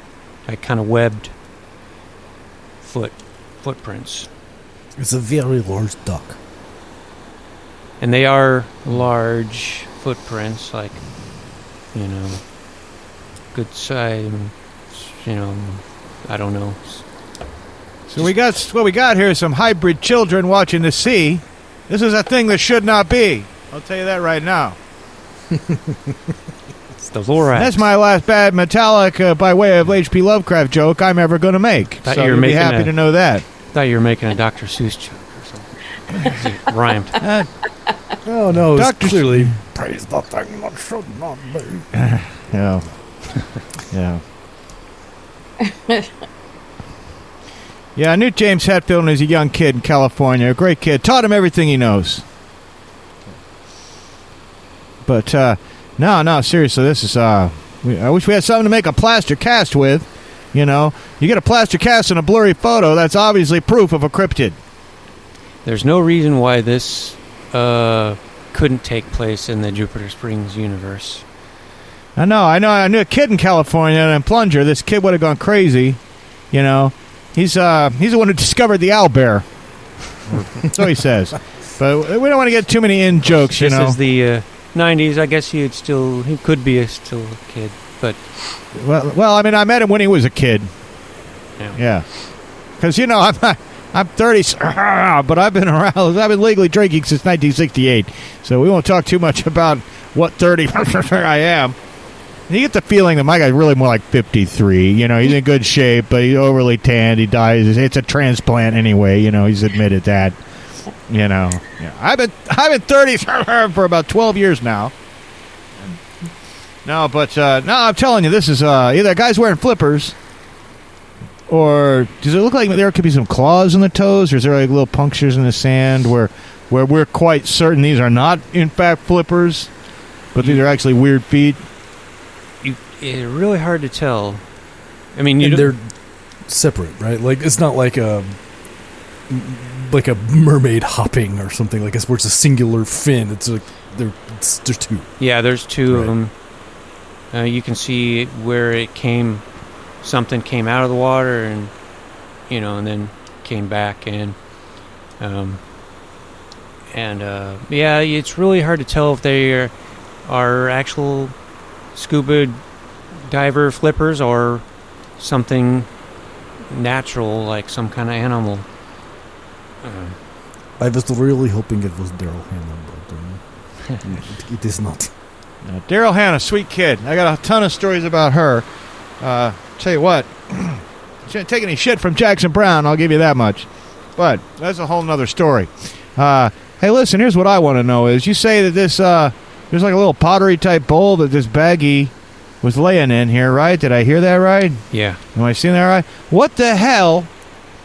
like kind of webbed foot footprints. It's a very large duck. and they are large footprints like you know good size you know i don't know So we got what we got here is some hybrid children watching the sea. This is a thing that should not be. I'll tell you that right now. it's the lorax That's my last bad Metallica uh, by way of H.P. Lovecraft joke I'm ever going to make. Thought so you were you'll be happy a- to know that. thought you were making a dr seuss joke or something it rhymed Oh no, it's Dr. clearly praise the thing that should not be. Yeah. yeah. Yeah, I knew James Hetfield when he was a young kid in California. A great kid. Taught him everything he knows. But, uh, no, no, seriously, this is, uh, we, I wish we had something to make a plaster cast with. You know, you get a plaster cast and a blurry photo, that's obviously proof of a cryptid. there's no reason why this uh couldn't take place in the jupiter springs universe I know, I know. I knew a kid in California and Plunger. This kid would have gone crazy. You know, he's uh he's the one who discovered the owl bear. so he says. But we don't want to get too many in jokes. You this know. is the uh, 90s i guess he'd still he could be a, still a kid but well, well, I mean, I met him when he was a kid. Yeah. Yeah. Because you know, I'm not, I'm 30, but I've been around. I've been legally drinking since 1968. So we won't talk too much about what 30 I am. And you get the feeling that my guy's really more like 53. You know, he's in good shape, but he's overly tanned. He dies. It's a transplant anyway. You know, he's admitted that. You know, yeah. I've been I've been 30 for about 12 years now. No, but uh, no, I'm telling you, this is uh, either a guy's wearing flippers, or does it look like there could be some claws in the toes, or is there like little punctures in the sand where where we're quite certain these are not in fact flippers, but these are actually weird feet. It's really hard to tell. I mean, and they're separate, right? Like it's not like a like a mermaid hopping or something like this, where it's a singular fin. It's like they're it's, there's two. Yeah, there's two Right. of them. Uh, you can see where it came, something came out of the water, and you know, and then came back in. Um, and uh, yeah, it's really hard to tell if they are, are actual scuba diver flippers or something natural, like some kind of animal. Um, I was really hoping it was Daryl Hannah, but um, it, it is not. Uh, Daryl Hannah, sweet kid. I got a ton of stories about her. Uh, tell you what, she didn't take any shit from Jackson Browne. I'll give you that much. But that's a whole nother story. Uh, hey, listen. Here's what I want to know: is you say that this uh, there's like a little pottery type bowl that this baggie was laying in here, right? Did I hear that right? yeah. Am I seeing that right? What the hell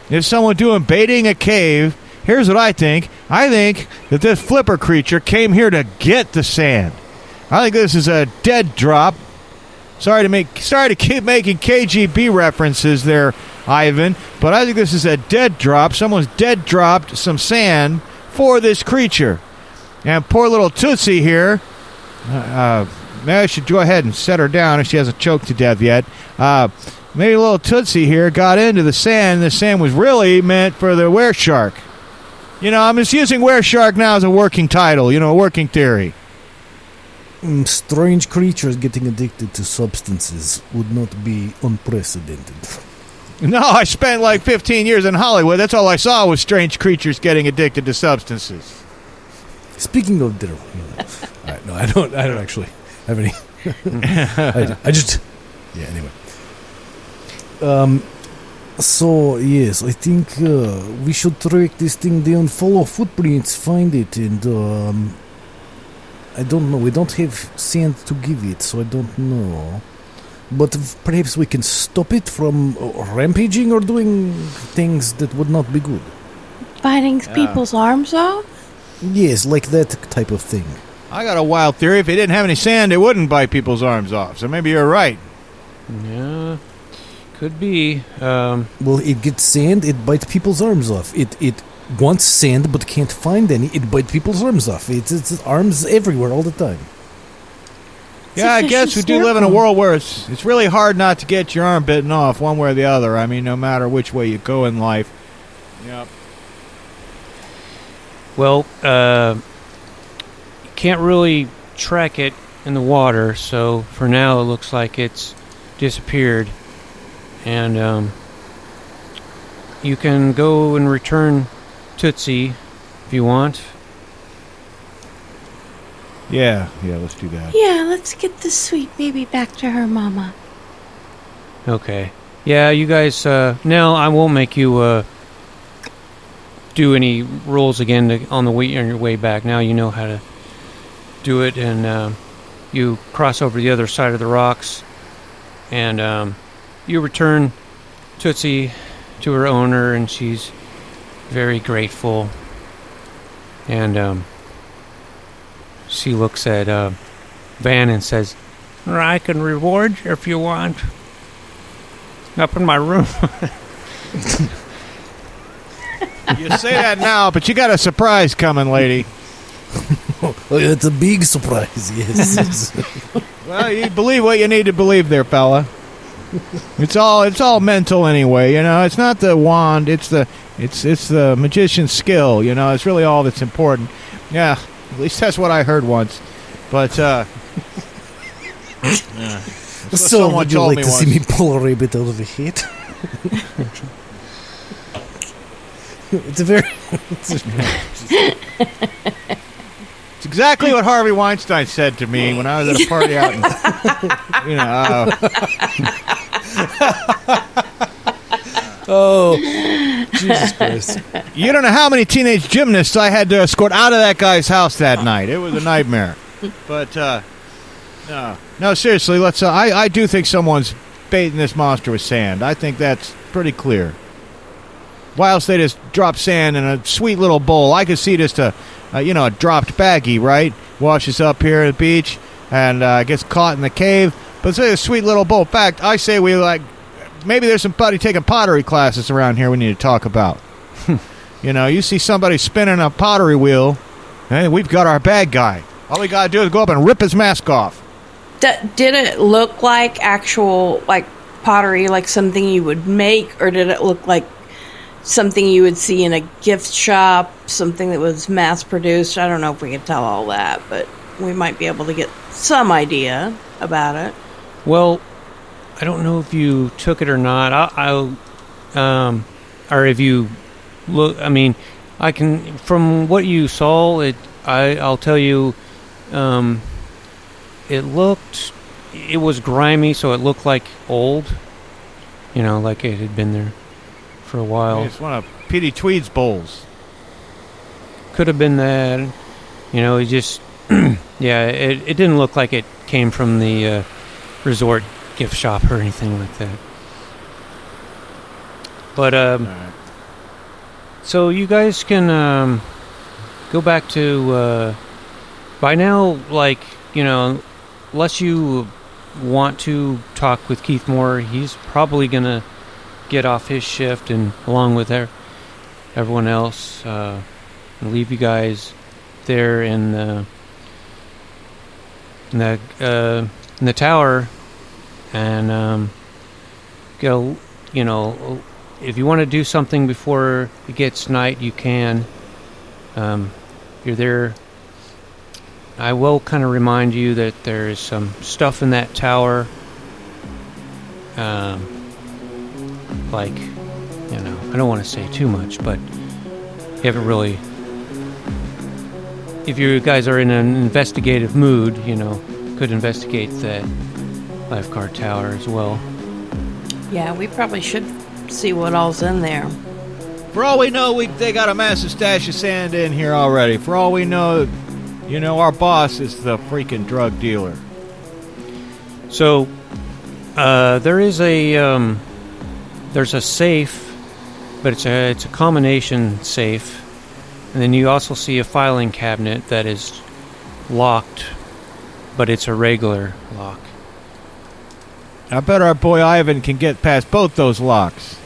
is someone doing baiting a cave? Here's what I think. I think that this flipper creature came here to get the sand. I think this is a dead drop. Sorry to make sorry to keep making KGB references there, Ivan, but I think this is a dead drop. Someone's dead dropped some sand for this creature. And poor little Tootsie here, uh, maybe I should go ahead and set her down if she hasn't choked to death yet. Uh, maybe a little Tootsie here got into the sand. The sand was really meant for the were shark. You know, I'm just using were shark now as a working title, you know, a working theory. Mm, strange creatures getting addicted to substances would not be unprecedented. No, I spent like 15 years in Hollywood. That's all I saw was strange creatures getting addicted to substances. Speaking of Hannah, all right, no, I don't. I don't actually have any. I, I just, yeah. Anyway, um, so yes, I think uh, we should track this thing down, follow footprints, find it, and um, I don't know. We don't have sand to give it, so I don't know. But v- perhaps we can stop it from uh, rampaging or doing things that would not be good. Biting people's arms off? Yes, like that type of thing. I got a wild theory. If it didn't have any sand, it wouldn't bite people's arms off. So maybe you're right. Yeah, could be. Um, Well, it gets sand, it bites people's arms off. It it wants sand but can't find any. It bites people's arms off. It's, it's arms everywhere all the time. It's yeah, I guess we do live in a world where it's, it's really hard not to get your arm bitten off one way or the other. I mean, no matter which way you go in life. Yep. well, uh, you can't really track it in the water, so for now it looks like it's disappeared. And um, you can go and return Tootsie if you want. Yeah, yeah, let's do that. Yeah, let's get the sweet baby back to her mama. Okay. Yeah, you guys. Uh, now I won't make you uh, do any rules again to, on the way on your way back. Now you know how to do it, and uh, you cross over the other side of the rocks, and um, you return Tootsie to her owner, and she's very grateful. And um, she looks at uh, Van and says, "I can reward you if you want." Up in my room. You say that now, but you got a surprise coming, lady. Oh, it's a big surprise, yes. Well, you believe what you need to believe there, fella. It's all it's all mental anyway, you know. It's not the wand, it's the it's it's the magician's skill, you know. It's really all that's important. Yeah, at least that's what I heard once. But uh yeah. So, would you like to see me pull a rabbit out of a hat? it's a very. It's a, It's exactly what Harvey Weinstein said to me when I was at a party out in, you know, Oh, Jesus Christ! you don't know how many teenage gymnasts I had to escort out of that guy's house that night. It was a nightmare. But uh, no, no, seriously, let's. Uh, I I do think someone's baiting this monster with sand. I think that's pretty clear. Why else they just drop sand in a sweet little bowl? I could see just a, a you know, a dropped baggie, right? Washes up here at the beach and uh, gets caught in the cave. But it's a sweet little boat. In fact, I say we like maybe there's somebody taking pottery classes around here we need to talk about. you know, you see somebody spinning a pottery wheel, and we've got our bad guy. All we gotta do is go up and rip his mask off. D- did it look like actual like pottery, like something you would make, or did it look like something you would see in a gift shop, something that was mass produced? I don't know if we could tell all that, but we might be able to get some idea about it. Well, I don't know if you took it or not. I, I um, or if you look. I mean, I can from what you saw. It. I. I'll tell you. Um, it looked. It was grimy, so it looked like old. You know, like it had been there for a while. It's one of Petey Tweed's bowls. Could have been that. You know, it just. yeah, it. It didn't look like it came from the uh, resort gift shop or anything like that. But um, so you guys can um, go back to uh, by now. Like you know, unless you want to talk with Keith Moore, he's probably gonna get off his shift and along with er- everyone else, uh, leave you guys there in the in the uh, in the tower and um, go. You know, if you want to do something before it gets night, you can. Um, you're there. I will kind of remind you that there's some stuff in that tower. Um, like, you know, I don't want to say too much, but you haven't really. If you guys are in an investigative mood, you know, could investigate that lifeguard tower as well. Yeah, we probably should see what all's in there. For all we know, we they got a massive stash of sand in here already. For all we know, you know, our boss is the freaking drug dealer. So, uh, there is a um, there's a safe, but it's a it's a combination safe, and then you also see a filing cabinet that is locked, but it's a regular lock. I bet our boy Ivan can get past both those locks.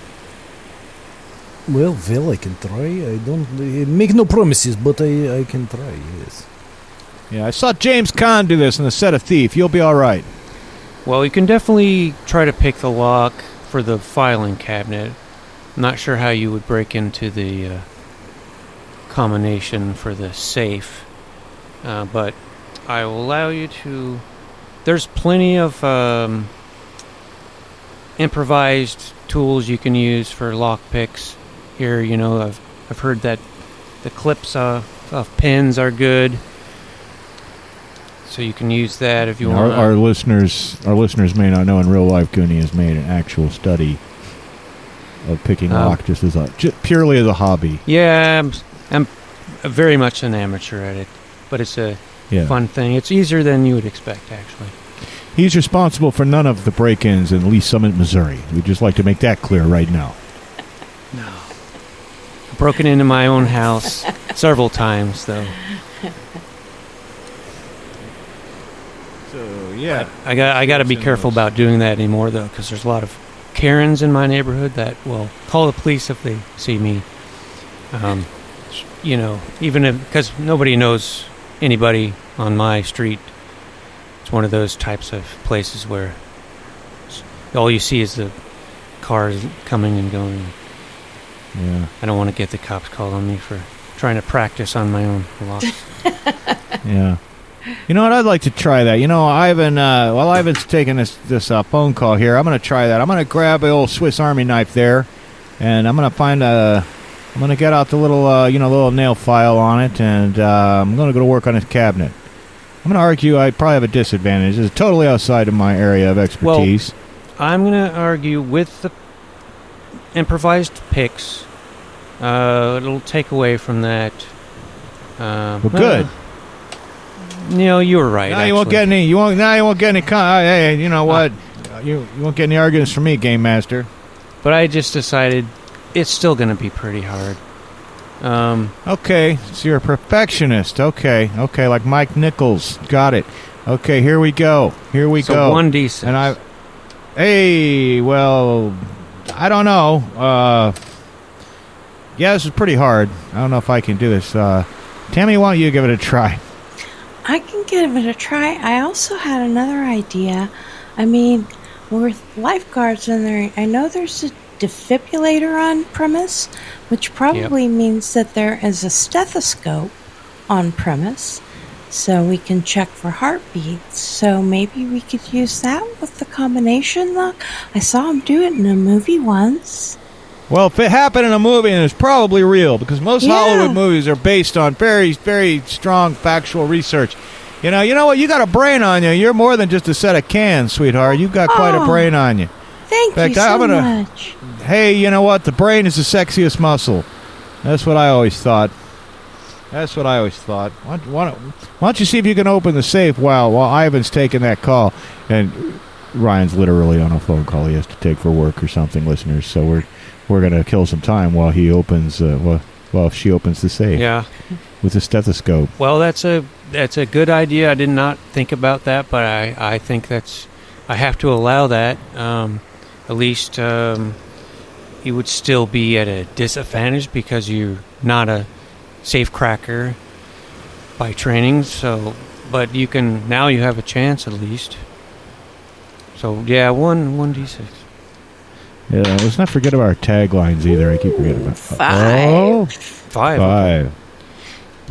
Well, well, I can try. I don't uh, make no promises, but I, I can try. Yes. Yeah, I saw James Caan do this in the set of Thief. You'll be all right. Well, you can definitely try to pick the lock for the filing cabinet. I'm not sure how you would break into the uh, combination for the safe, uh, but I will allow you to. There's plenty of um, improvised tools you can use for lock picks. Here, you know, I've I've heard that the clips uh, of pins are good, so you can use that if you our, want. our listeners, our listeners may not know in real life, Goonie has made an actual study of picking um, Oh. lock just as a ju- purely as a hobby. Yeah, I'm, I'm very much an amateur at it, but it's a Yeah, fun thing. It's easier than you would expect, actually. he's responsible for none of the break-ins in Lee's Summit, Missouri. We'd just like to make that clear right now. No. Broken into my own house several times, though. So yeah, I got I got to be careful about doing that anymore, though, because there's a lot of Karens in my neighborhood that will call the police if they see me. Um, you know, even if because nobody knows anybody on my street. It's one of those types of places where all you see is the cars coming and going. yeah, I don't want to get the cops called on me for trying to practice on my own locks. yeah. You know what? I'd like to try that. You know, Ivan. Uh, while Ivan's taking this this uh, phone call here, I'm going to try that. I'm going to grab an old Swiss Army knife there, and I'm going to find a I'm gonna get out the little, uh, you know, little nail file on it, and uh, I'm gonna go to work on his cabinet. I'm gonna argue I probably have a disadvantage. It's totally outside of my area of expertise. Well, I'm gonna argue with the improvised picks. Uh, it'll take away from that. Um, Well, good. You know, you were right. now you won't actually. get any. You won't. Now you won't get any. Con- uh, hey, you know what? Uh, you you won't get any arguments from me, game master. But I just decided it's still gonna be pretty hard. Um, Okay, so you're a perfectionist. Okay, okay, like Mike Nichols. Got it. Okay, here we go. Here we so go. one d six. And I, hey, well, I don't know. Uh, yeah, this is pretty hard. I don't know if I can do this. Uh, Tammy, why don't you give it a try? I can give it a try. I also had another idea. I mean, with lifeguards in there, I know there's a defibrillator on premise, which probably means that there is a stethoscope on premise, so we can check for heartbeats. So maybe we could use that with the combination lock. I saw him do it in a movie once. Well, if it happened in a movie, then it's probably real because most Yeah. Hollywood movies are based on very, very strong factual research. You know, you know what? You got a brain on you. You're more than just a set of cans, sweetheart. You've got quite a Oh. brain on you. Thank fact, you so I'm gonna- uh, much. Hey, you know what? The brain is the sexiest muscle. That's what I always thought. That's what I always thought. Why, don't- why, why don't you see if you can open the safe while while Ivan's taking that call? And Ryan's literally on a phone call he has to take for work or something, listeners. So we're we're gonna kill some time while he opens. Uh, well, well, she opens the safe yeah. with a stethoscope. Well, that's a that's a good idea. I did not think about that, but I, I think that's I have to allow that. Um, at least um, you would still be at a disadvantage because you're not a safe cracker by training. So, but you can now you have a chance at least. So yeah, one one d six. Yeah, let's not forget about our taglines either. I keep forgetting about Five. Oh, Five. five.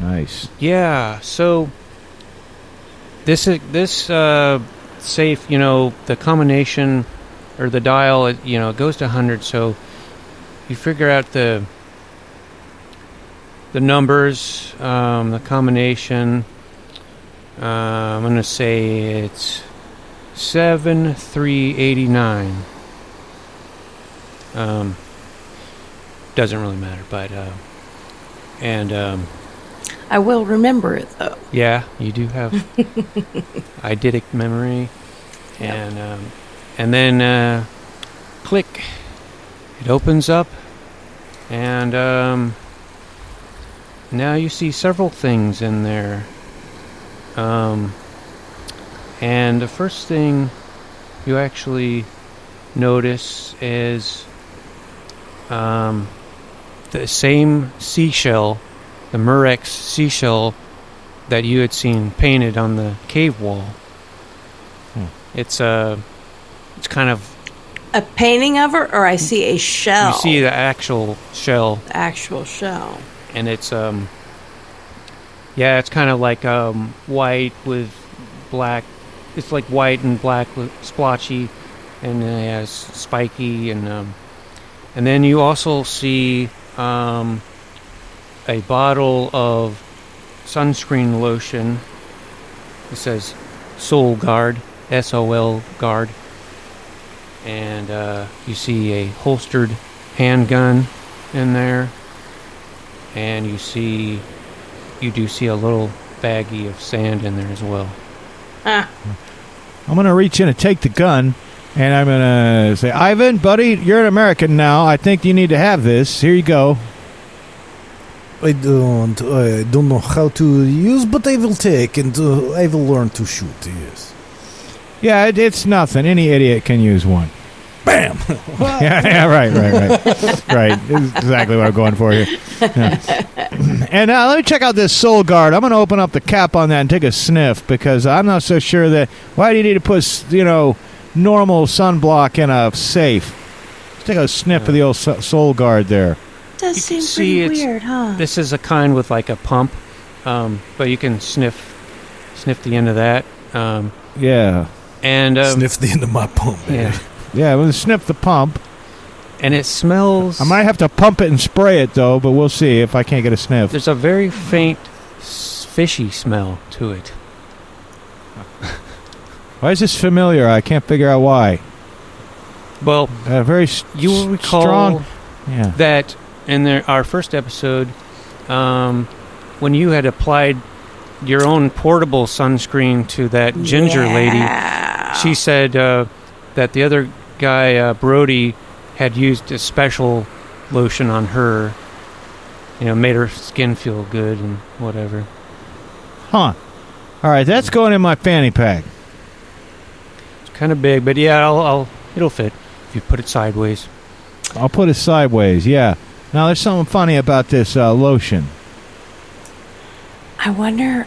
Nice. Yeah. So this is this uh, safe. You know, the combination or the dial. it- You know, it goes to hundred. So you figure out the the numbers, um, the combination. Uh, I'm gonna say it's seven three eighty nine. Um, doesn't really matter, but uh, and um, I will remember it though. yeah, you do have eidetic memory, and um, and then uh, click. It opens up, and um, now you see several things in there. Um, and the first thing you actually notice is um, the same seashell the Murex seashell that you had seen painted on the cave wall. Hmm. It's uh, it's kind of A painting of her, or I see a shell. you see the actual shell, the actual shell. and it's um, yeah, it's kind of like um, white with black. It's like white and black with splotchy, and it has spiky, and um, and then you also see um, a bottle of sunscreen lotion. It says Sol Guard, S O L Guard, and uh, you see a holstered handgun in there, and you see you do see a little baggie of sand in there as well. Ah, I'm gonna reach in and take the gun, and I'm gonna say, Ivan, buddy, you're an American now. I think you need to have this. Here you go. I don't, I don't know how to use, but I will take and uh, I will learn to shoot. Yes. Yeah, it, it's nothing. Any idiot can use one. Bam. yeah, yeah, right, right, right, right. This is exactly what I'm going for here. Yeah. And uh, let me check out this Sol Guard. I'm going to open up the cap on that and take a sniff because I'm not so sure that. Why do you need to put, you know, normal sunblock in a safe? Let's take a sniff of the old Sol Guard there. does You seem can see pretty weird, huh? This is a kind with like a pump, um, but you can sniff sniff the end of that. Um, Yeah, and um, Sniff the end of my pump. yeah, yeah. We'll sniff the pump, and it smells. I might have to pump it and spray it though, but we'll see if I can't get a sniff. There's a very faint fishy smell to it. Why is this familiar? I can't figure out why. Well, Uh, very s- you will recall strong. Yeah. that in their, our first episode, um, when you had applied your own portable sunscreen to that ginger lady, she said uh, that the other guy, uh, Brody, had used a special lotion on her. You know, made her skin feel good and whatever. Huh. All right, that's going in my fanny pack. It's kind of big, but yeah, I'll, I'll it'll fit if you put it sideways. I'll put it sideways. Yeah. Now there's something funny about this uh, lotion. I wonder.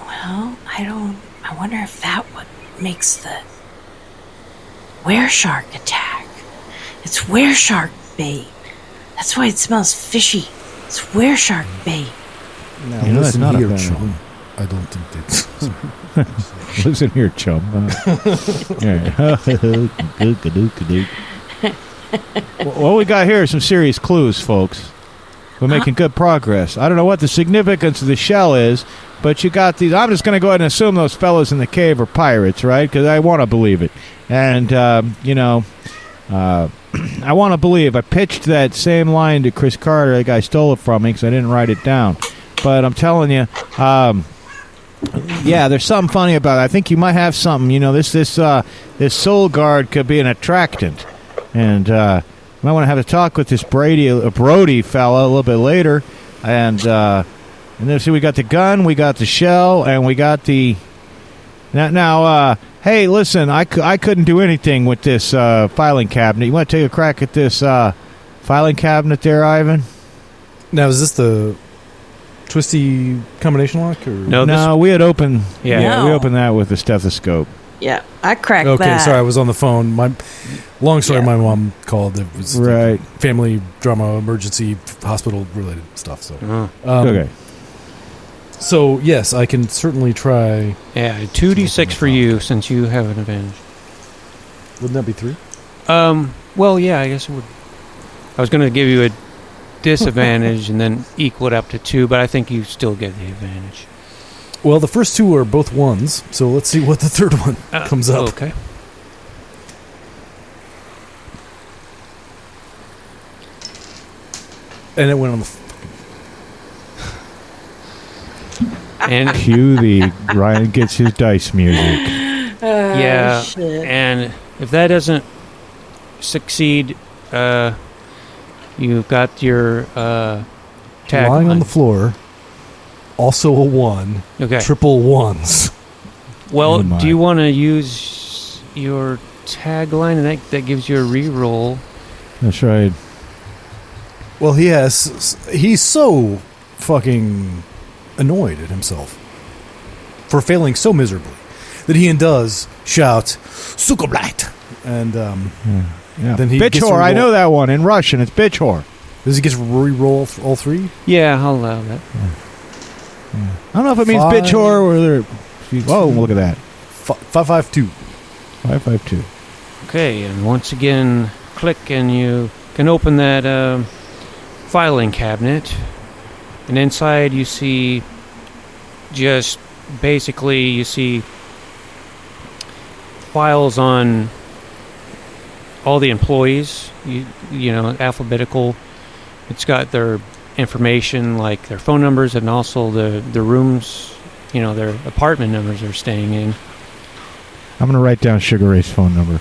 Well, I don't. I wonder if that what makes the were shark attack. It's were shark bait. That's why it smells fishy. It's were shark bait. Now You know, that's not a here, bad chum. I don't think that's. Listen here, chum. Uh, what we got here are some serious clues, folks. We're making good progress. I don't know what the significance of the shell is, but you got these. I'm just going to go ahead and assume those fellows in the cave are pirates, right? Because I want to believe it. And, um, you know, uh, I want to believe. I pitched that same line to Chris Carter. The guy stole it from me because I didn't write it down. But I'm telling you, um, yeah, there's something funny about it. I think you might have something. You know, this this uh, this Sol Guard could be an attractant, and uh, might want to have a talk with this Brady uh, Brody fella a little bit later. And uh, and then see, we got the gun, we got the shell, and we got the now. now uh, hey, listen, I, cou- I couldn't do anything with this uh, filing cabinet. You want to take a crack at this uh, filing cabinet there, Ivan? now, is this the twisty combination lock? Or? No, no, we had opened. Yeah. yeah we opened that with the stethoscope. Yeah, I cracked Okay, that. sorry, I was on the phone. My long story. Yeah. My mom called. It was Right. family drama, emergency, hospital related stuff. So, Oh. um, okay. So yes, I can certainly try. Yeah, two d six for you since you have an advantage. Wouldn't that be three? Um. Well, yeah, I guess it would. I was going to give you a disadvantage and then equal it up to two, but I think you still get the advantage. Well, the first two are both ones. So let's see what the third one Uh, comes up. Okay. And it went on the. F- And Cue the Ryan gets his dice music. Oh, Yeah, shit. and if that doesn't succeed, uh, you've got your uh, tag. lying on the floor. Also a one. Okay. Triple ones. Well, Oh do you want to use your tagline, and that that gives you a reroll? That's right. Well, he has. He's so fucking annoyed at himself for failing so miserably that he does shout "Suka blyat!" and um, Yeah. Then he bitch gets to whore. I roll- know that one in Russian. It's bitch whore. does he get to re-roll th- all three? Yeah, I'll allow that. I don't know if it means bitch Five. whore or they're. Oh, look at that. F- five five two. Five five two. Okay, and once again, click, and you can open that um, filing cabinet. And inside, you see just basically you see files on all the employees. You you know alphabetical. It's got their information, like their phone numbers, and also the the rooms. You know their apartment numbers they're staying in. I'm gonna write down Sugar Ray's phone number.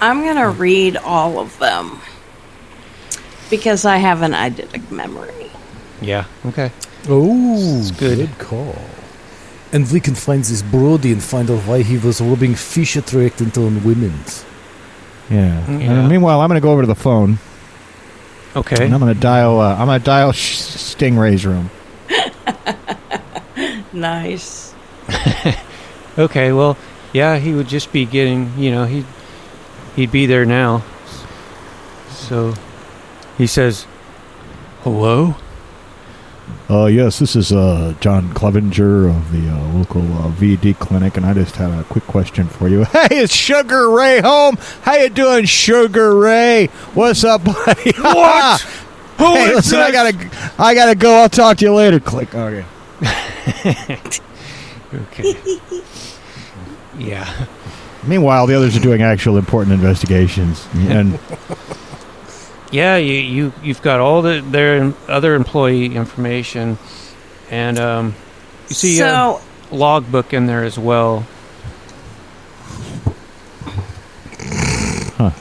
I'm gonna read all of them because I have an eidetic memory. Yeah. Okay. Oh, It's good. call. And we can find this Brody and find out why he was robbing fish attractant on women's. Yeah. Yeah. And meanwhile, I'm gonna go over to the phone Okay. and I'm gonna dial. Uh, I'm gonna dial Sh- Stingray's room. Nice. Okay, well, yeah, he would just be getting, you know, he he'd be there now. So he says, "Hello? Uh, yes, this is uh, John Clevenger of the uh, local uh, VD clinic, and I just had a quick question for you. Hey, it's Sugar Ray home? How you doing, Sugar Ray? What's up, buddy? What? Who hey, is listen, I gotta, I gotta go. I'll talk to you later. Click. Okay. Okay. yeah. Meanwhile, the others are doing actual important investigations, and Yeah, you, you you've got all the their other employee information, and um, you see a logbook in there as well. I'm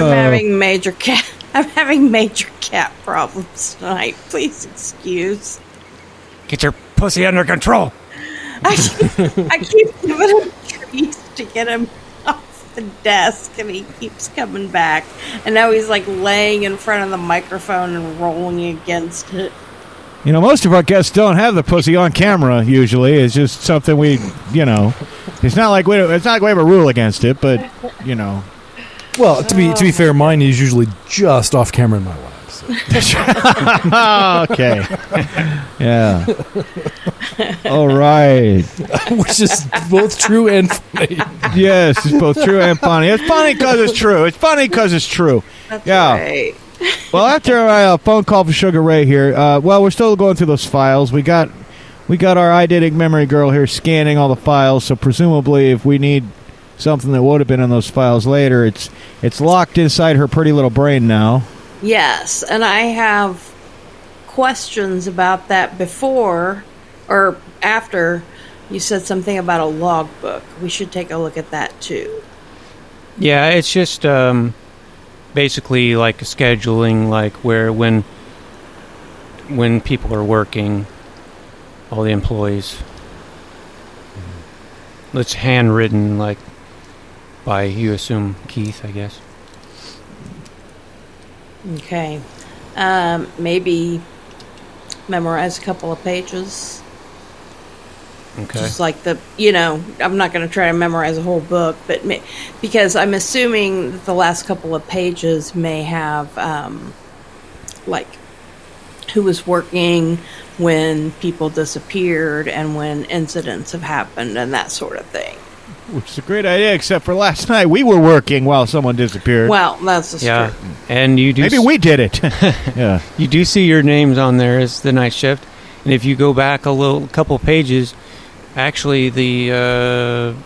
So- having major cat. I'm having major cat problems tonight. Please excuse. Get your pussy under control. I keep, I keep giving him treats to get him off the desk, and he keeps coming back. And now he's like laying in front of the microphone and rolling against it. you know, most of our guests don't have the pussy on camera. Usually, it's just something we, you know, it's not like we, it's not like we have a rule against it, but you know, Well, to be to be fair, mine is usually just off camera in my lap. So. okay, yeah, all right. Which is both true and funny. Yes, it's both true and funny. It's funny because it's true. It's funny because it's true. That's Yeah. right. Well, after my uh, phone call from Sugar Ray here, uh, well, we're still going through those files. We got we got our eidetic memory girl here scanning all the files. So presumably, if we need something that would have been in those files later, it's it's locked inside her pretty little brain now. Yes, and I have questions about that before or after you said something about a logbook. We should take a look at that too. Yeah, it's just um, basically like scheduling, like where when when people are working, all the employees. It's handwritten, like by you assume Keith, I guess. Okay. Um, maybe memorize a couple of pages. Okay. Just like the, you know, I'm not going to try to memorize a whole book, but ma- because I'm assuming that the last couple of pages may have, um, like, who was working when people disappeared and when incidents have happened and that sort of thing. Which is a great idea, except for last night we were working while someone disappeared. Well, that's just yeah, true. and you do Maybe s- we did it. yeah. you do see your names on there as the night shift, and if you go back a little couple pages, actually the uh,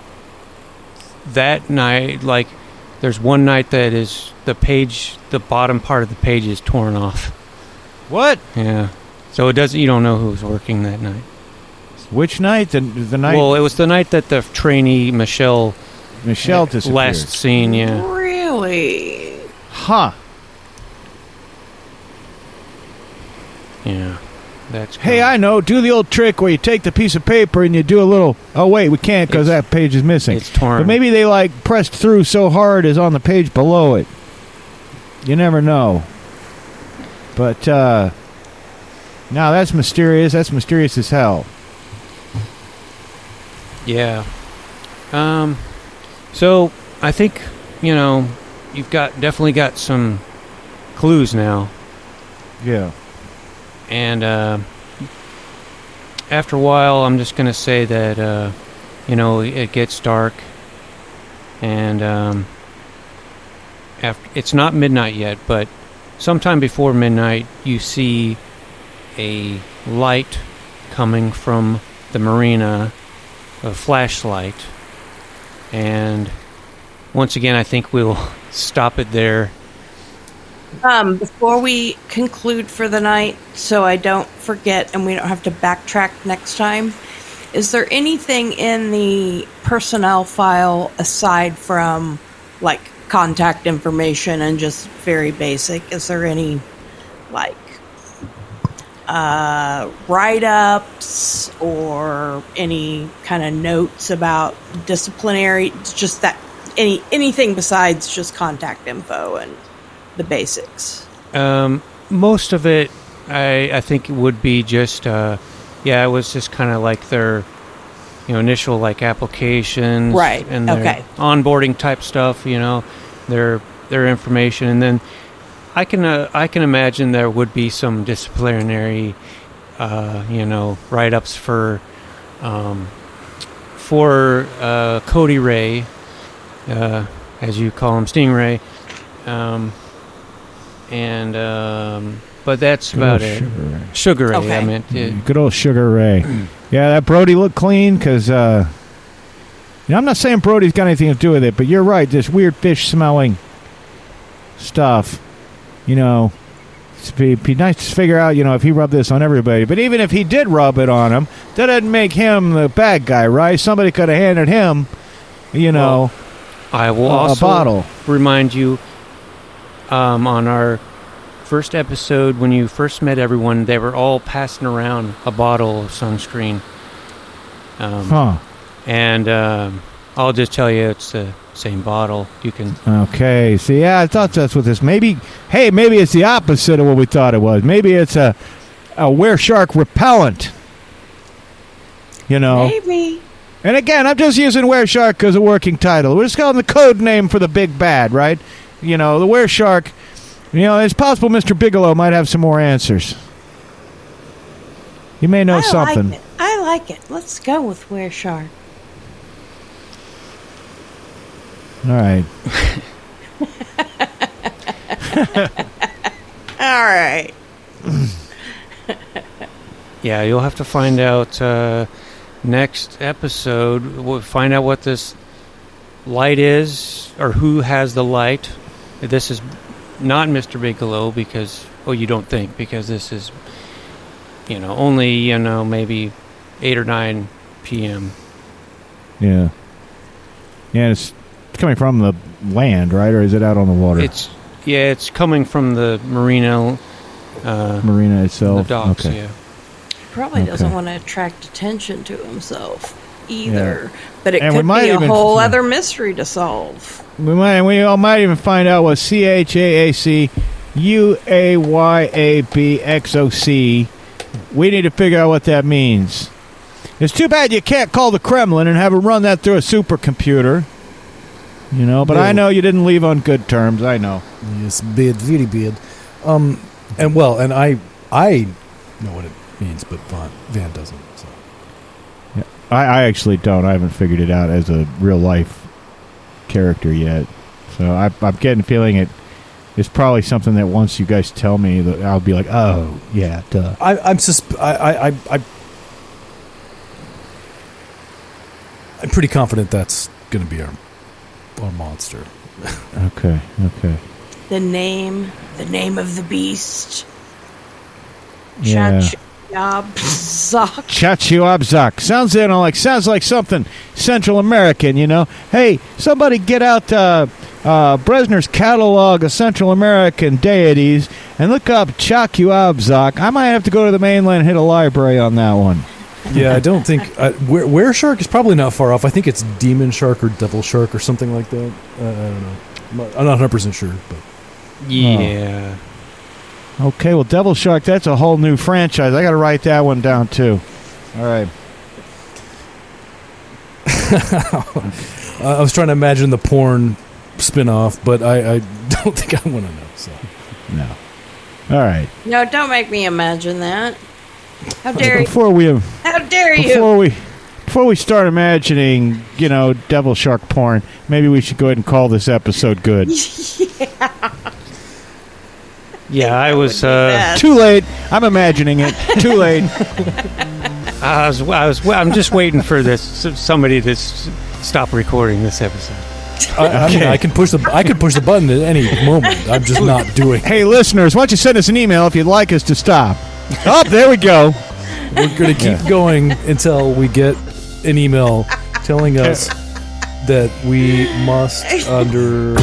that night, like there's one night that is the page, the bottom part of the page is torn off. What? Yeah, so it doesn't. You don't know who's working that night. Which night? The, the night Well, it was the night that the trainee Michelle Michelle disappeared. last seen. Yeah, Really? Huh. yeah, that's. Hey. I know. Do the old trick where you take the piece of paper and you do a little. Oh wait, we can't because It's- that page is missing. it's torn. But maybe they like pressed through so hard as on the page below it. You never know. But uh now that's mysterious. That's mysterious as hell. Yeah. Um. So I think you know you've got definitely got some clues now, Yeah. and uh, after a while, I'm just gonna say that uh, you know it gets dark, and um, after it's not midnight yet, but sometime before midnight, you see a light coming from the marina, a flashlight, and once again, I think we'll stop it there. Um, before we conclude for the night, so I don't forget and we don't have to backtrack next time, is there anything in the personnel file aside from like contact information and just very basic? Is there any like uh, write ups or any kind of notes about disciplinary? Just that any anything besides just contact info and the basics. Um, most of it, I I think it would be just, uh, yeah, it was just kind of like their, you know, initial like applications, Right, And their okay. onboarding type stuff, you know, their their information, and then I can uh, I can imagine there would be some disciplinary uh, you know, write ups for um, for uh, Cody Ray, uh, as you call him, Stingray, um, and um, but that's Good about it. Sugar Ray. Sugar Ray, I meant. yeah. Good old Sugar Ray. yeah, that Brody looked clean because, uh, you know, I'm not saying Brody's got anything to do with it, but you're right. This weird fish smelling stuff, you know, it'd be, nice to figure out, you know, if he rubbed this on everybody. But even if he did rub it on him, that doesn't make him the bad guy, right? Somebody could have handed him, you know, I will a, a also bottle. remind you um, on our first episode when you first met everyone, they were all passing around a bottle of sunscreen. Um, Huh. And um, I'll just tell you, it's the same bottle. You can. Okay. See, yeah, I thought that's what this. Maybe, hey, maybe it's the opposite of what we thought it was. Maybe it's a a were shark repellent. You know. Maybe. And again, I'm just using were shark as a working title. We're just calling the code name for the big bad, right? You know, the were shark. You know, it's possible Mr. Bigelow might have some more answers. You may know I something. Like it. I like it. Let's go with Were Shark. All right. All right. Yeah, you'll have to find out uh, next episode. We'll find out what this light is or who has the light. This is not Mr. Bigelow because, oh, you don't think because this is, you know, only you know maybe eight or nine p.m. Yeah. Yeah, it's coming from the land, right? Or is it out on the water? It's yeah, it's coming from the marina, uh, marina the itself. docks. okay. Yeah. Probably doesn't want to attract attention to himself either. But it And we could might be a even- whole yeah. other mystery to solve. We might we all might even find out what C H A A C U A Y A B X O C. We need to figure out what that means. It's too bad you can't call the Kremlin and have them run that through a supercomputer. You know, but I know you didn't leave on good terms. I know. Yes, bad, very bad. Um, and well, and I, I know what it means, but Van, Van doesn't. So. I, I actually don't. I haven't figured it out as a real life character yet. So I, I'm getting feeling it is probably something that once you guys tell me, that I'll be like, oh yeah, duh. I, I'm susp- I, I, I, I, I'm pretty confident that's going to be our, our monster. Okay, okay. The name, the name of the beast. Yeah. Chachiyabzak. Chachiwabzak. Sounds you know, like sounds like something Central American, you know. Hey, somebody get out uh, uh, Bresner's catalog of Central American deities and look up Chachiwabzak. I might have to go to the mainland and hit a library on that one. Yeah, I don't think uh, where, were shark is probably not far off. I think it's demon shark or devil shark or something like that. Uh, I don't know. I'm not- 100 percent sure, but Yeah. Okay, well, Devil Shark, that's a whole new franchise. I got to write that one down too. All right. I was trying to imagine the porn spin-off, but I, I don't think I want to know. So No. All right. No, don't make me imagine that. How dare you? Before we How dare you? before we before we start imagining, you know, Devil Shark porn, maybe we should go ahead and call this episode good. Yeah, Yeah, I was. Uh. Too late. I'm imagining it. Too late. I was. I was. I'm just waiting for this somebody to s- stop recording this episode. I, I mean, I can push the I could push the button at any moment. I'm just not doing. It. Hey, listeners, why don't you send us an email if you'd like us to stop? Oh, there we go. We're going to keep going until we get an email telling us that we must under.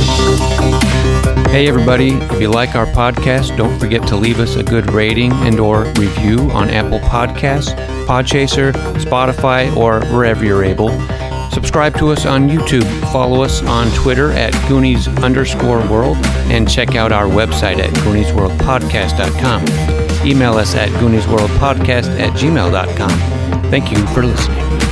Hey everybody, if you like our podcast, don't forget to leave us a good rating and or review on Apple Podcasts, Podchaser, Spotify, or wherever you're able. Subscribe to us on YouTube, follow us on Twitter at Goonies underscore world, and check out our website at GooniesWorldPodcast.com. Email us at GooniesWorldPodcast at gmail.com. Thank you for listening.